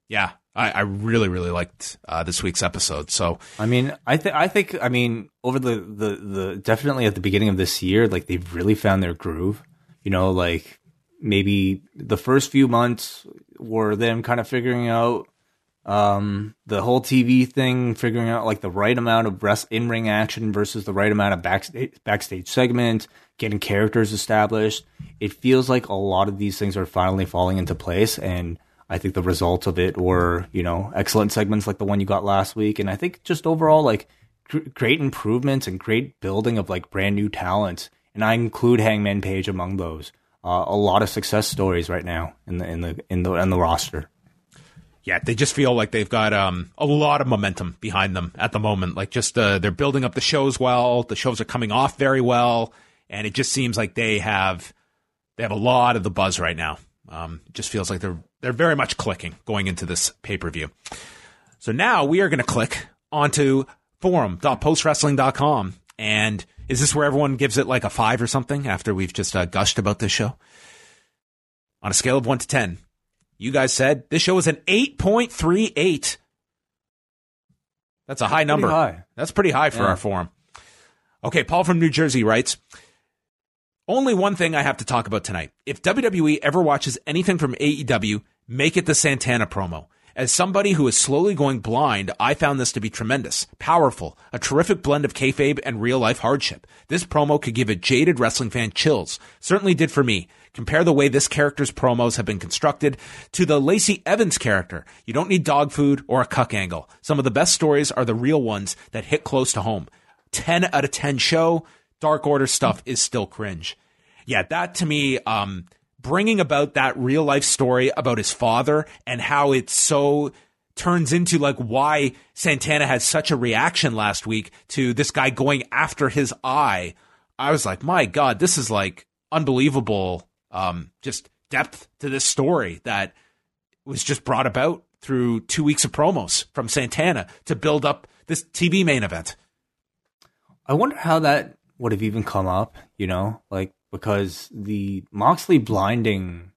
yeah, I, I really really liked uh, this week's episode. So I mean, I think I think I mean over the, the the definitely at the beginning of this year, like they've really found their groove. You know, like maybe the first few months were them kind of figuring out um, the whole TV thing, figuring out like the right amount of rest in ring action versus the right amount of backstage backstage segment, getting characters established. It feels like a lot of these things are finally falling into place, and I think the results of it were you know excellent segments like the one you got last week, and I think just overall like great improvements and great building of like brand new talent, and I include Hangman Page among those uh, a lot of success stories right now in the in the in the in the roster. Yeah, they just feel like they've got um, a lot of momentum behind them at the moment. Like just uh, they're building up the shows well. The shows are coming off very well, and it just seems like they have they have a lot of the buzz right now. Um, it just feels like they're they're very much clicking going into this pay per view. So now we are going to click onto forum.postwrestling.com and is this where everyone gives it like a five or something after we've just uh, gushed about this show? On a scale of one to 10, you guys said this show was an 8.38. That's a high number. High. That's pretty high for yeah. our forum. Okay, Paul from New Jersey writes Only one thing I have to talk about tonight. If WWE ever watches anything from AEW, make it the Santana promo. As somebody who is slowly going blind, I found this to be tremendous, powerful, a terrific blend of kayfabe and real life hardship. This promo could give a jaded wrestling fan chills. Certainly did for me. Compare the way this character's promos have been constructed to the Lacey Evans character. You don't need dog food or a cuck angle. Some of the best stories are the real ones that hit close to home. 10 out of 10 show. Dark Order stuff is still cringe. Yeah, that to me, um, bringing about that real life story about his father and how it so turns into like why Santana had such a reaction last week to this guy going after his eye. I was like, my God, this is like unbelievable, um, just depth to this story that was just brought about through two weeks of promos from Santana to build up this TV main event. I wonder how that would have even come up, you know, like because the Moxley blinding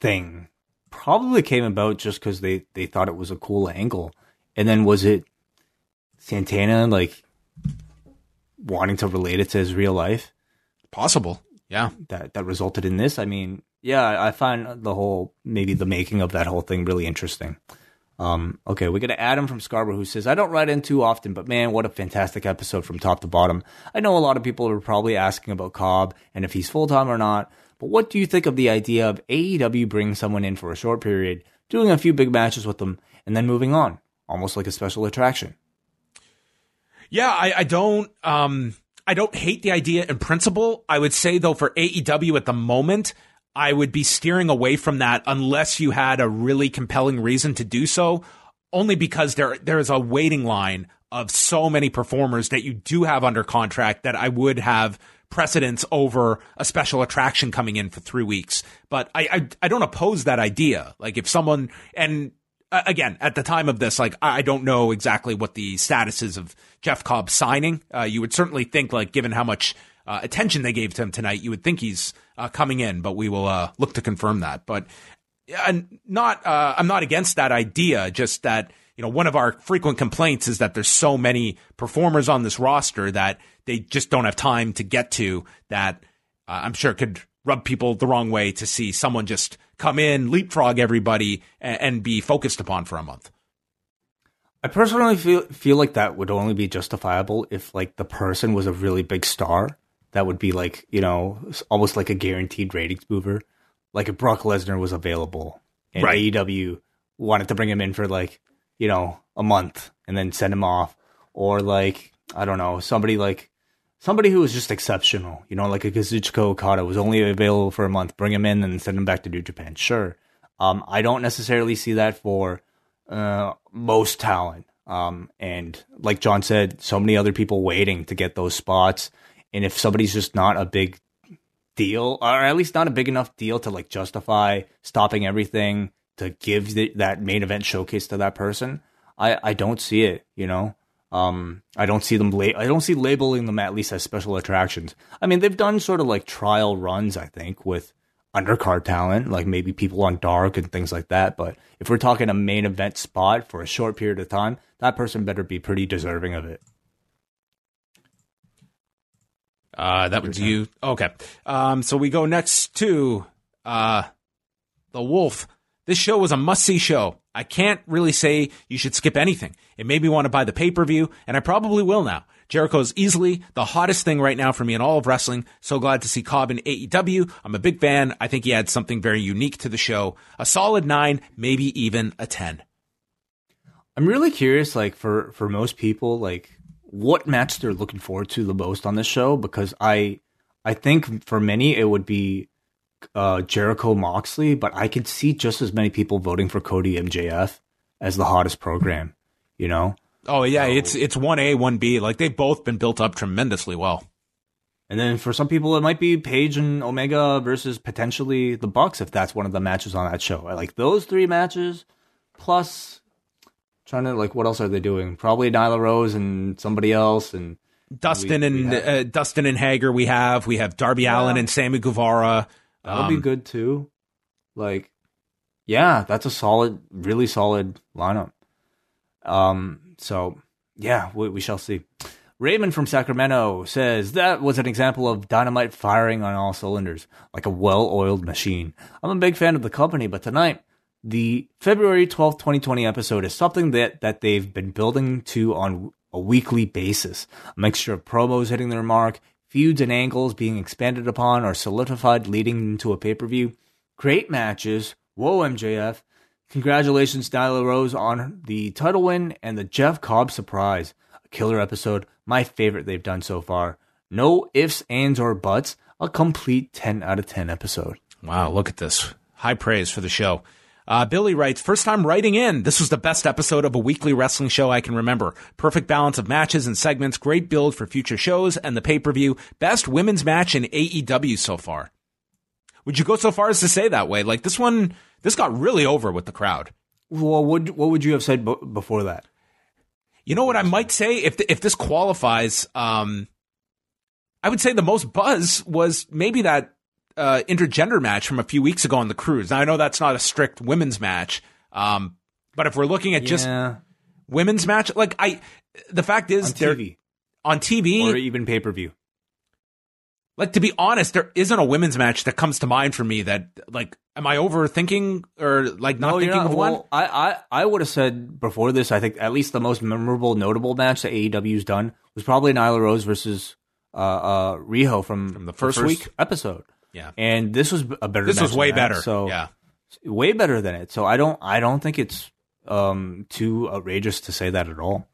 thing probably came about just because they, they thought it was a cool angle. And then was it Santana like wanting to relate it to his real life? Possible. Yeah. That that resulted in this. I mean, yeah, I find the whole maybe the making of that whole thing really interesting. Um, okay, we got Adam from Scarborough who says, I don't write in too often, but man, what a fantastic episode from top to bottom. I know a lot of people are probably asking about Cobb and if he's full time or not, but what do you think of the idea of AEW bringing someone in for a short period, doing a few big matches with them, and then moving on, almost like a special attraction? Yeah, I, I don't. Um, I don't hate the idea in principle. I would say though, for AEW at the moment, I would be steering away from that unless you had a really compelling reason to do so. Only because there there is a waiting line of so many performers that you do have under contract that I would have precedence over a special attraction coming in for three weeks. But I, I, I don't oppose that idea. Like if someone and uh, again at the time of this, like I don't know exactly what the status is of Jeff Cobb signing. Uh, you would certainly think like given how much uh, attention they gave to him tonight, you would think he's uh, coming in, but we will uh, look to confirm that. But not, uh, I'm not against that idea. Just that you know, one of our frequent complaints is that there's so many performers on this roster that they just don't have time to get to. That uh, I'm sure could rub people the wrong way to see someone just come in, leapfrog everybody, and, and be focused upon for a month. I personally feel feel like that would only be justifiable if like the person was a really big star that would be like you know almost like a guaranteed ratings mover. like if Brock Lesnar was available and Right. AEW wanted to bring him in for like you know a month and then send him off, or like I don't know somebody like somebody who was just exceptional, you know, like a Kazuchika Okada was only available for a month, bring him in and send him back to New Japan. Sure, um, I don't necessarily see that for uh, most talent. Um, and like John said, so many other people waiting to get those spots. And if somebody's just not a big deal, or at least not a big enough deal to like justify stopping everything to give the, that main event showcase to that person, I, I don't see it. You know, um, I don't see them. La- I don't see labeling them at least as special attractions. I mean, they've done sort of like trial runs. I think with undercard talent, like maybe people on Dark and things like that. But if we're talking a main event spot for a short period of time, that person better be pretty deserving of it. Uh, that was you. Okay. Um, so we go next to uh, The Wolf. This show was a must see show. I can't really say you should skip anything. It made me want to buy the pay per view, and I probably will now. Jericho is easily the hottest thing right now for me in all of wrestling. So glad to see Cobb in AEW. I'm a big fan. I think he adds something very unique to the show. A solid nine, maybe even a 10. I'm really curious, like for for most people, like what match they're looking forward to the most on this show because I I think for many it would be uh, Jericho Moxley, but I could see just as many people voting for Cody MJF as the hottest program. You know, Oh yeah, it's it's one A, one B. Like they've both been built up tremendously well. and then for some people it might be Page and Omega versus potentially the Bucks if that's one of the matches on that show. I like those three matches plus. Trying to like, what else are they doing? Probably Nyla Rose and somebody else, and Dustin We- we and have- uh, Dustin and Hager. We have we have Darby Allin and Sammy Guevara. That'll be Um, good too. Like, yeah, that's a solid, really solid lineup. Um, so yeah, we, we shall see. Raymond from Sacramento says that was an example of dynamite firing on all cylinders, like a well-oiled machine. I'm a big fan of the company, but tonight, the February 12th, 2020 episode is something that, that they've been building to on a weekly basis. A mixture of promos hitting their mark, feuds and angles being expanded upon or solidified leading into a pay-per-view, great matches. Whoa, MJF. Congratulations, Nyla Rose, on the title win and the Jeff Cobb surprise. A killer episode, my favorite they've done so far. No ifs, ands, or buts. A complete 10 out of 10 episode. Wow, look at this. High praise for the show. Uh, Billy writes, first time writing in. This was the best episode of a weekly wrestling show I can remember. Perfect balance of matches and segments, great build for future shows and the pay per view. Best women's match in AEW so far. Would you go so far as to say that way? Like this one, this got really over with the crowd. Well, what, what would you have said b- before that? You know what I might say if if this qualifies, um, I would say the most buzz was maybe that uh, intergender match from a few weeks ago on the cruise. Now I know that's not a strict women's match, um, but if we're looking at just yeah, women's match, like I, the fact is on TV on TV. or even pay per view. like to be honest, there isn't a women's match that comes to mind for me. That like, am I overthinking or like not thinking of one? Well, I, I, I would have said before this. I think at least the most memorable, notable match that AEW's done was probably Nyla Rose versus uh, uh, Riho from, From the first week? episode. Yeah, And this was a better. this was way better. So yeah. way better than it. So I don't, I don't think it's um, too outrageous to say that at all.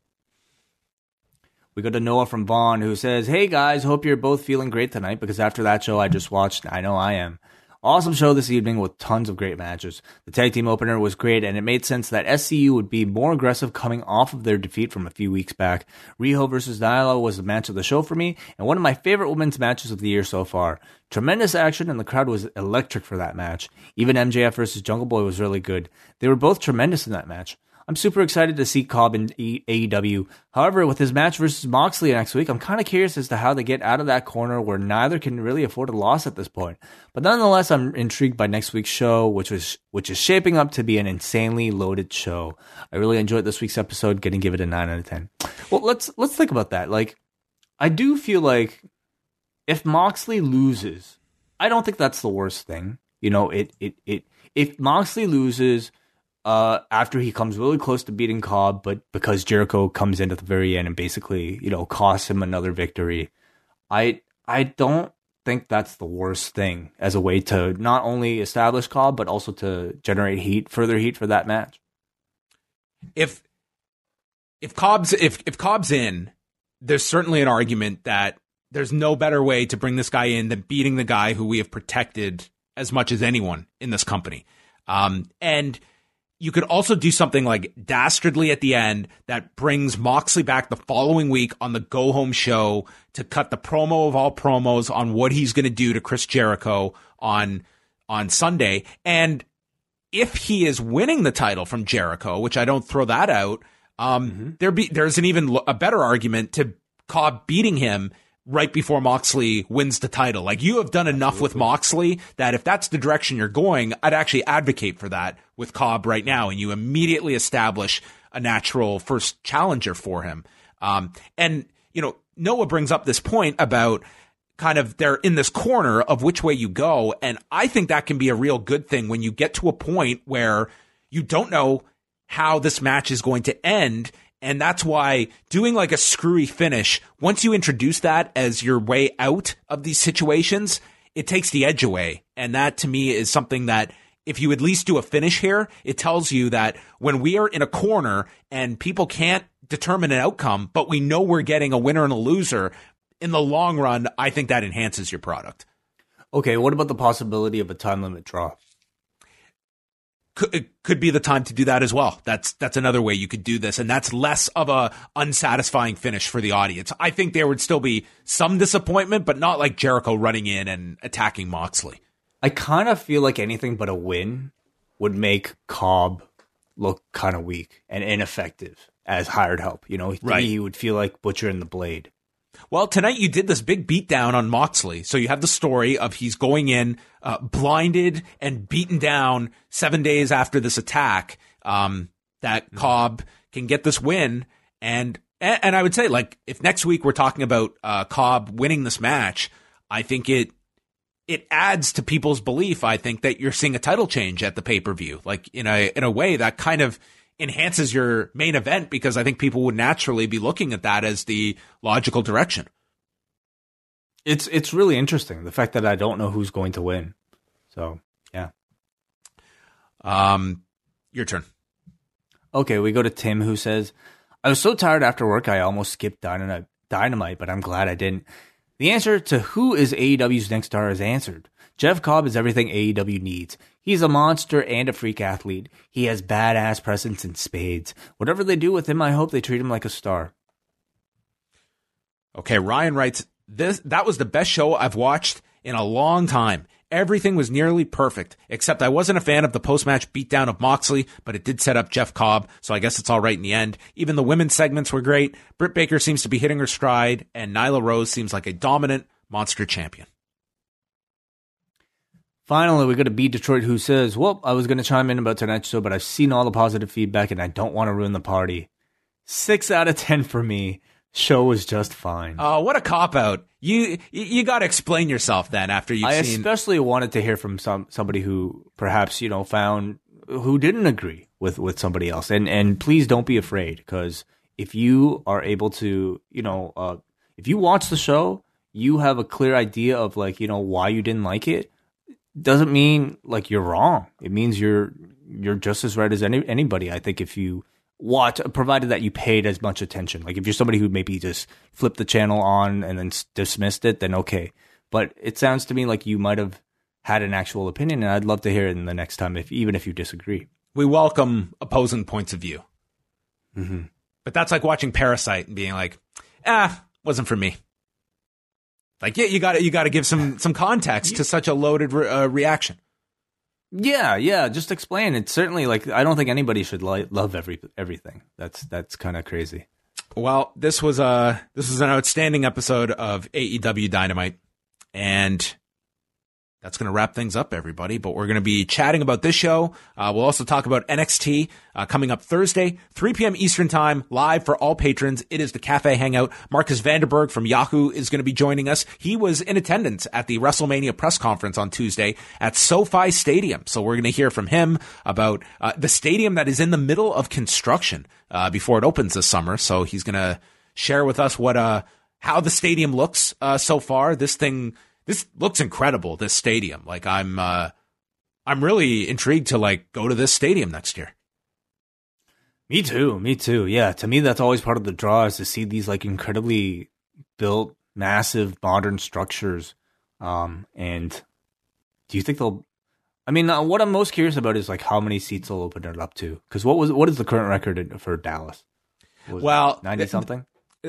We go to Noah from Vaughn who says, Hey guys, hope you're both feeling great tonight because after that show I just watched, I know I am. Awesome show this evening with tons of great matches. The tag team opener was great and it made sense that SCU would be more aggressive coming off of their defeat from a few weeks back. Riho versus Nyla was the match of the show for me and one of my favorite women's matches of the year so far. Tremendous action and the crowd was electric for that match. Even MJF versus Jungle Boy was really good. They were both tremendous in that match. I'm super excited to see Cobb in AEW. However, with his match versus Moxley next week, I'm kind of curious as to how they get out of that corner where neither can really afford a loss at this point. But nonetheless, I'm intrigued by next week's show, which was which is shaping up to be an insanely loaded show. I really enjoyed this week's episode, getting give it a nine out of ten. Well, let's let's think about that. Like, I do feel like if Moxley loses, I don't think that's the worst thing. You know, it it it if Moxley loses uh, after he comes really close to beating Cobb, but because Jericho comes in at the very end and basically, you know, costs him another victory. I I don't think that's the worst thing as a way to not only establish Cobb but also to generate heat, further heat for that match. If if Cobb's if if Cobb's in, there's certainly an argument that there's no better way to bring this guy in than beating the guy who we have protected as much as anyone in this company. Um, and you could also do something like dastardly at the end that brings Moxley back the following week on the go home show to cut the promo of all promos on what he's going to do to Chris Jericho on on Sunday. And if he is winning the title from Jericho, which I don't throw that out, um, mm-hmm. there be there's an even a better argument to Cobb beating him right before Moxley wins the title. Like you have done enough with Moxley that if that's the direction you're going, I'd actually advocate for that with Cobb right now. And you immediately establish a natural first challenger for him. Um, and, you know, Noah brings up this point about kind of they're in this corner of which way you go. And I think that can be a real good thing when you get to a point where you don't know how this match is going to end and that's why doing like a screwy finish, once you introduce that as your way out of these situations, it takes the edge away. And that to me is something that if you at least do a finish here, it tells you that when we are in a corner and people can't determine an outcome, but we know we're getting a winner and a loser, in the long run, I think that enhances your product. Okay, what about the possibility of a time limit draw? Could, could be the time to do that as well. That's that's another way you could do this, and that's less of a unsatisfying finish for the audience. I think there would still be some disappointment, but not like Jericho running in and attacking Moxley. I kind of feel like anything but a win would make Cobb look kind of weak and ineffective as hired help. You know, right. he would feel like Butcher and the Blade. Well, tonight you did this big beatdown on Moxley. So you have the story of he's going in uh, blinded and beaten down seven days after this attack. Um, that mm-hmm. Cobb can get this win, and and I would say like if next week we're talking about uh, Cobb winning this match, I think it it adds to people's belief. I think that you're seeing a title change at the pay per view, like in a in a way that kind of enhances your main event because I think people would naturally be looking at that as the logical direction. It's it's really interesting the fact that I don't know who's going to win. So yeah. Um, your turn. Okay, we go to Tim who says, "I was so tired after work I almost skipped Dynamite, Dynamite, but I'm glad I didn't." The answer to who is AEW's next star is answered. Jeff Cobb is everything AEW needs. He's a monster and a freak athlete. He has badass presence in spades. Whatever they do with him, I hope they treat him like a star. Okay, Ryan writes, this that was the best show I've watched in a long time. Everything was nearly perfect, except I wasn't a fan of the post-match beatdown of Moxley, but it did set up Jeff Cobb, so I guess it's all right in the end. Even the women's segments were great. Britt Baker seems to be hitting her stride, and Nyla Rose seems like a dominant monster champion. Finally, we got to beat Detroit, who says, Well, I was going to chime in about tonight's show, but I've seen all the positive feedback and I don't want to ruin the party. Six out of 10 for me. Show was just fine. Oh, what a cop out. You you got to explain yourself then after you've I seen. especially wanted to hear from some somebody who perhaps, you know, found who didn't agree with with somebody else. And and please don't be afraid because if you are able to, you know, uh, if you watch the show, you have a clear idea of like, you know, why you didn't like it doesn't mean like you're wrong. It means you're you're just as right as any anybody. I think if you watch, provided that you paid as much attention. Like if you're somebody who maybe just flipped the channel on and then dismissed it, then okay. But it sounds to me like you might have had an actual opinion, and I'd love to hear it in the next time, if even if you disagree. We welcome opposing points of view. Mm-hmm. But that's like watching Parasite and being like, ah, wasn't for me. Like, yeah, you got to you got to give some some context to such a loaded re- uh, reaction. Yeah, yeah. Just explain. It's certainly like I don't think anybody should li- love every everything. That's that's kind of crazy. Well, this was a this was an outstanding episode of AEW Dynamite, and that's going to wrap things up, everybody. But we're going to be chatting about this show. Uh, we'll also talk about NXT uh, coming up Thursday, 3 p.m. Eastern Time, live for all patrons. It is the Cafe Hangout. Marcus Vanderberg from Yahoo is going to be joining us. He was in attendance at the WrestleMania press conference on Tuesday at SoFi Stadium. So we're going to hear from him about uh, the stadium that is in the middle of construction uh, before it opens this summer. So he's going to share with us what uh, how the stadium looks uh, so far. This thing this looks incredible. This stadium, like I'm, uh, I'm really intrigued to like go to this stadium next year. Me too. Me too. Yeah. To me, that's always part of the draw is to see these like incredibly built, massive, modern structures. Um, and do you think they'll? I mean, uh, what I'm most curious about is like how many seats they'll open it up to. Because what was what is the current record for Dallas? Was well, ninety something.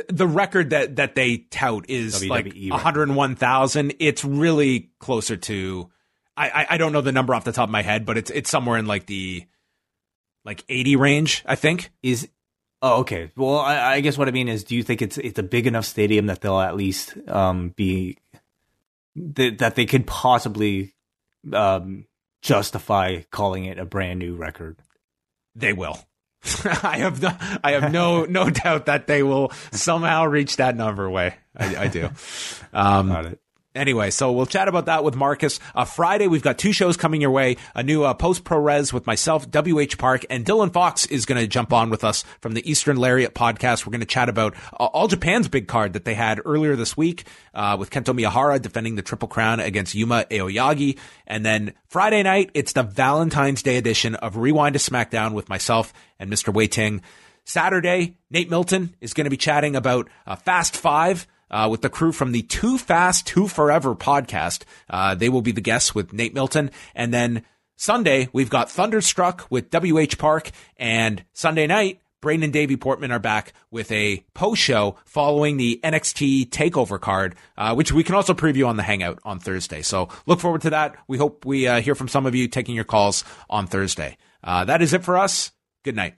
The record that that they tout is WWE like 101,000. It's really closer to. I, I don't know the number off the top of my head, but it's it's somewhere in like the like 80 range, I think. Is Oh, okay. Well, I, I, guess what I mean is, do you think it's it's a big enough stadium that they'll at least um, be th- that they could possibly um, justify calling it a brand new record? They will. I have no, I have no no doubt that they will somehow reach that number. Way I, I do. Um, Got it. Anyway, so we'll chat about that with Marcus. Uh, Friday, we've got two shows coming your way. A new uh, post pro res with myself, WH Park, and Dylan Fox is going to jump on with us from the Eastern Lariat podcast. We're going to chat about uh, All Japan's big card that they had earlier this week uh, with Kento Miyahara defending the Triple Crown against Yuma Aoyagi. And then Friday night, it's the Valentine's Day edition of Rewind to SmackDown with myself and Mr. Wai Ting. Saturday, Nate Milton is going to be chatting about uh, Fast Five uh, with the crew from the Too Fast, Too Forever podcast. Uh, they will be the guests with Nate Milton. And then Sunday, we've got Thunderstruck with WH Park. And Sunday night, Braden and Davey Portman are back with a post show following the NXT takeover card, uh, which we can also preview on the Hangout on Thursday. So look forward to that. We hope we uh, hear from some of you taking your calls on Thursday. Uh, that is it for us. Good night.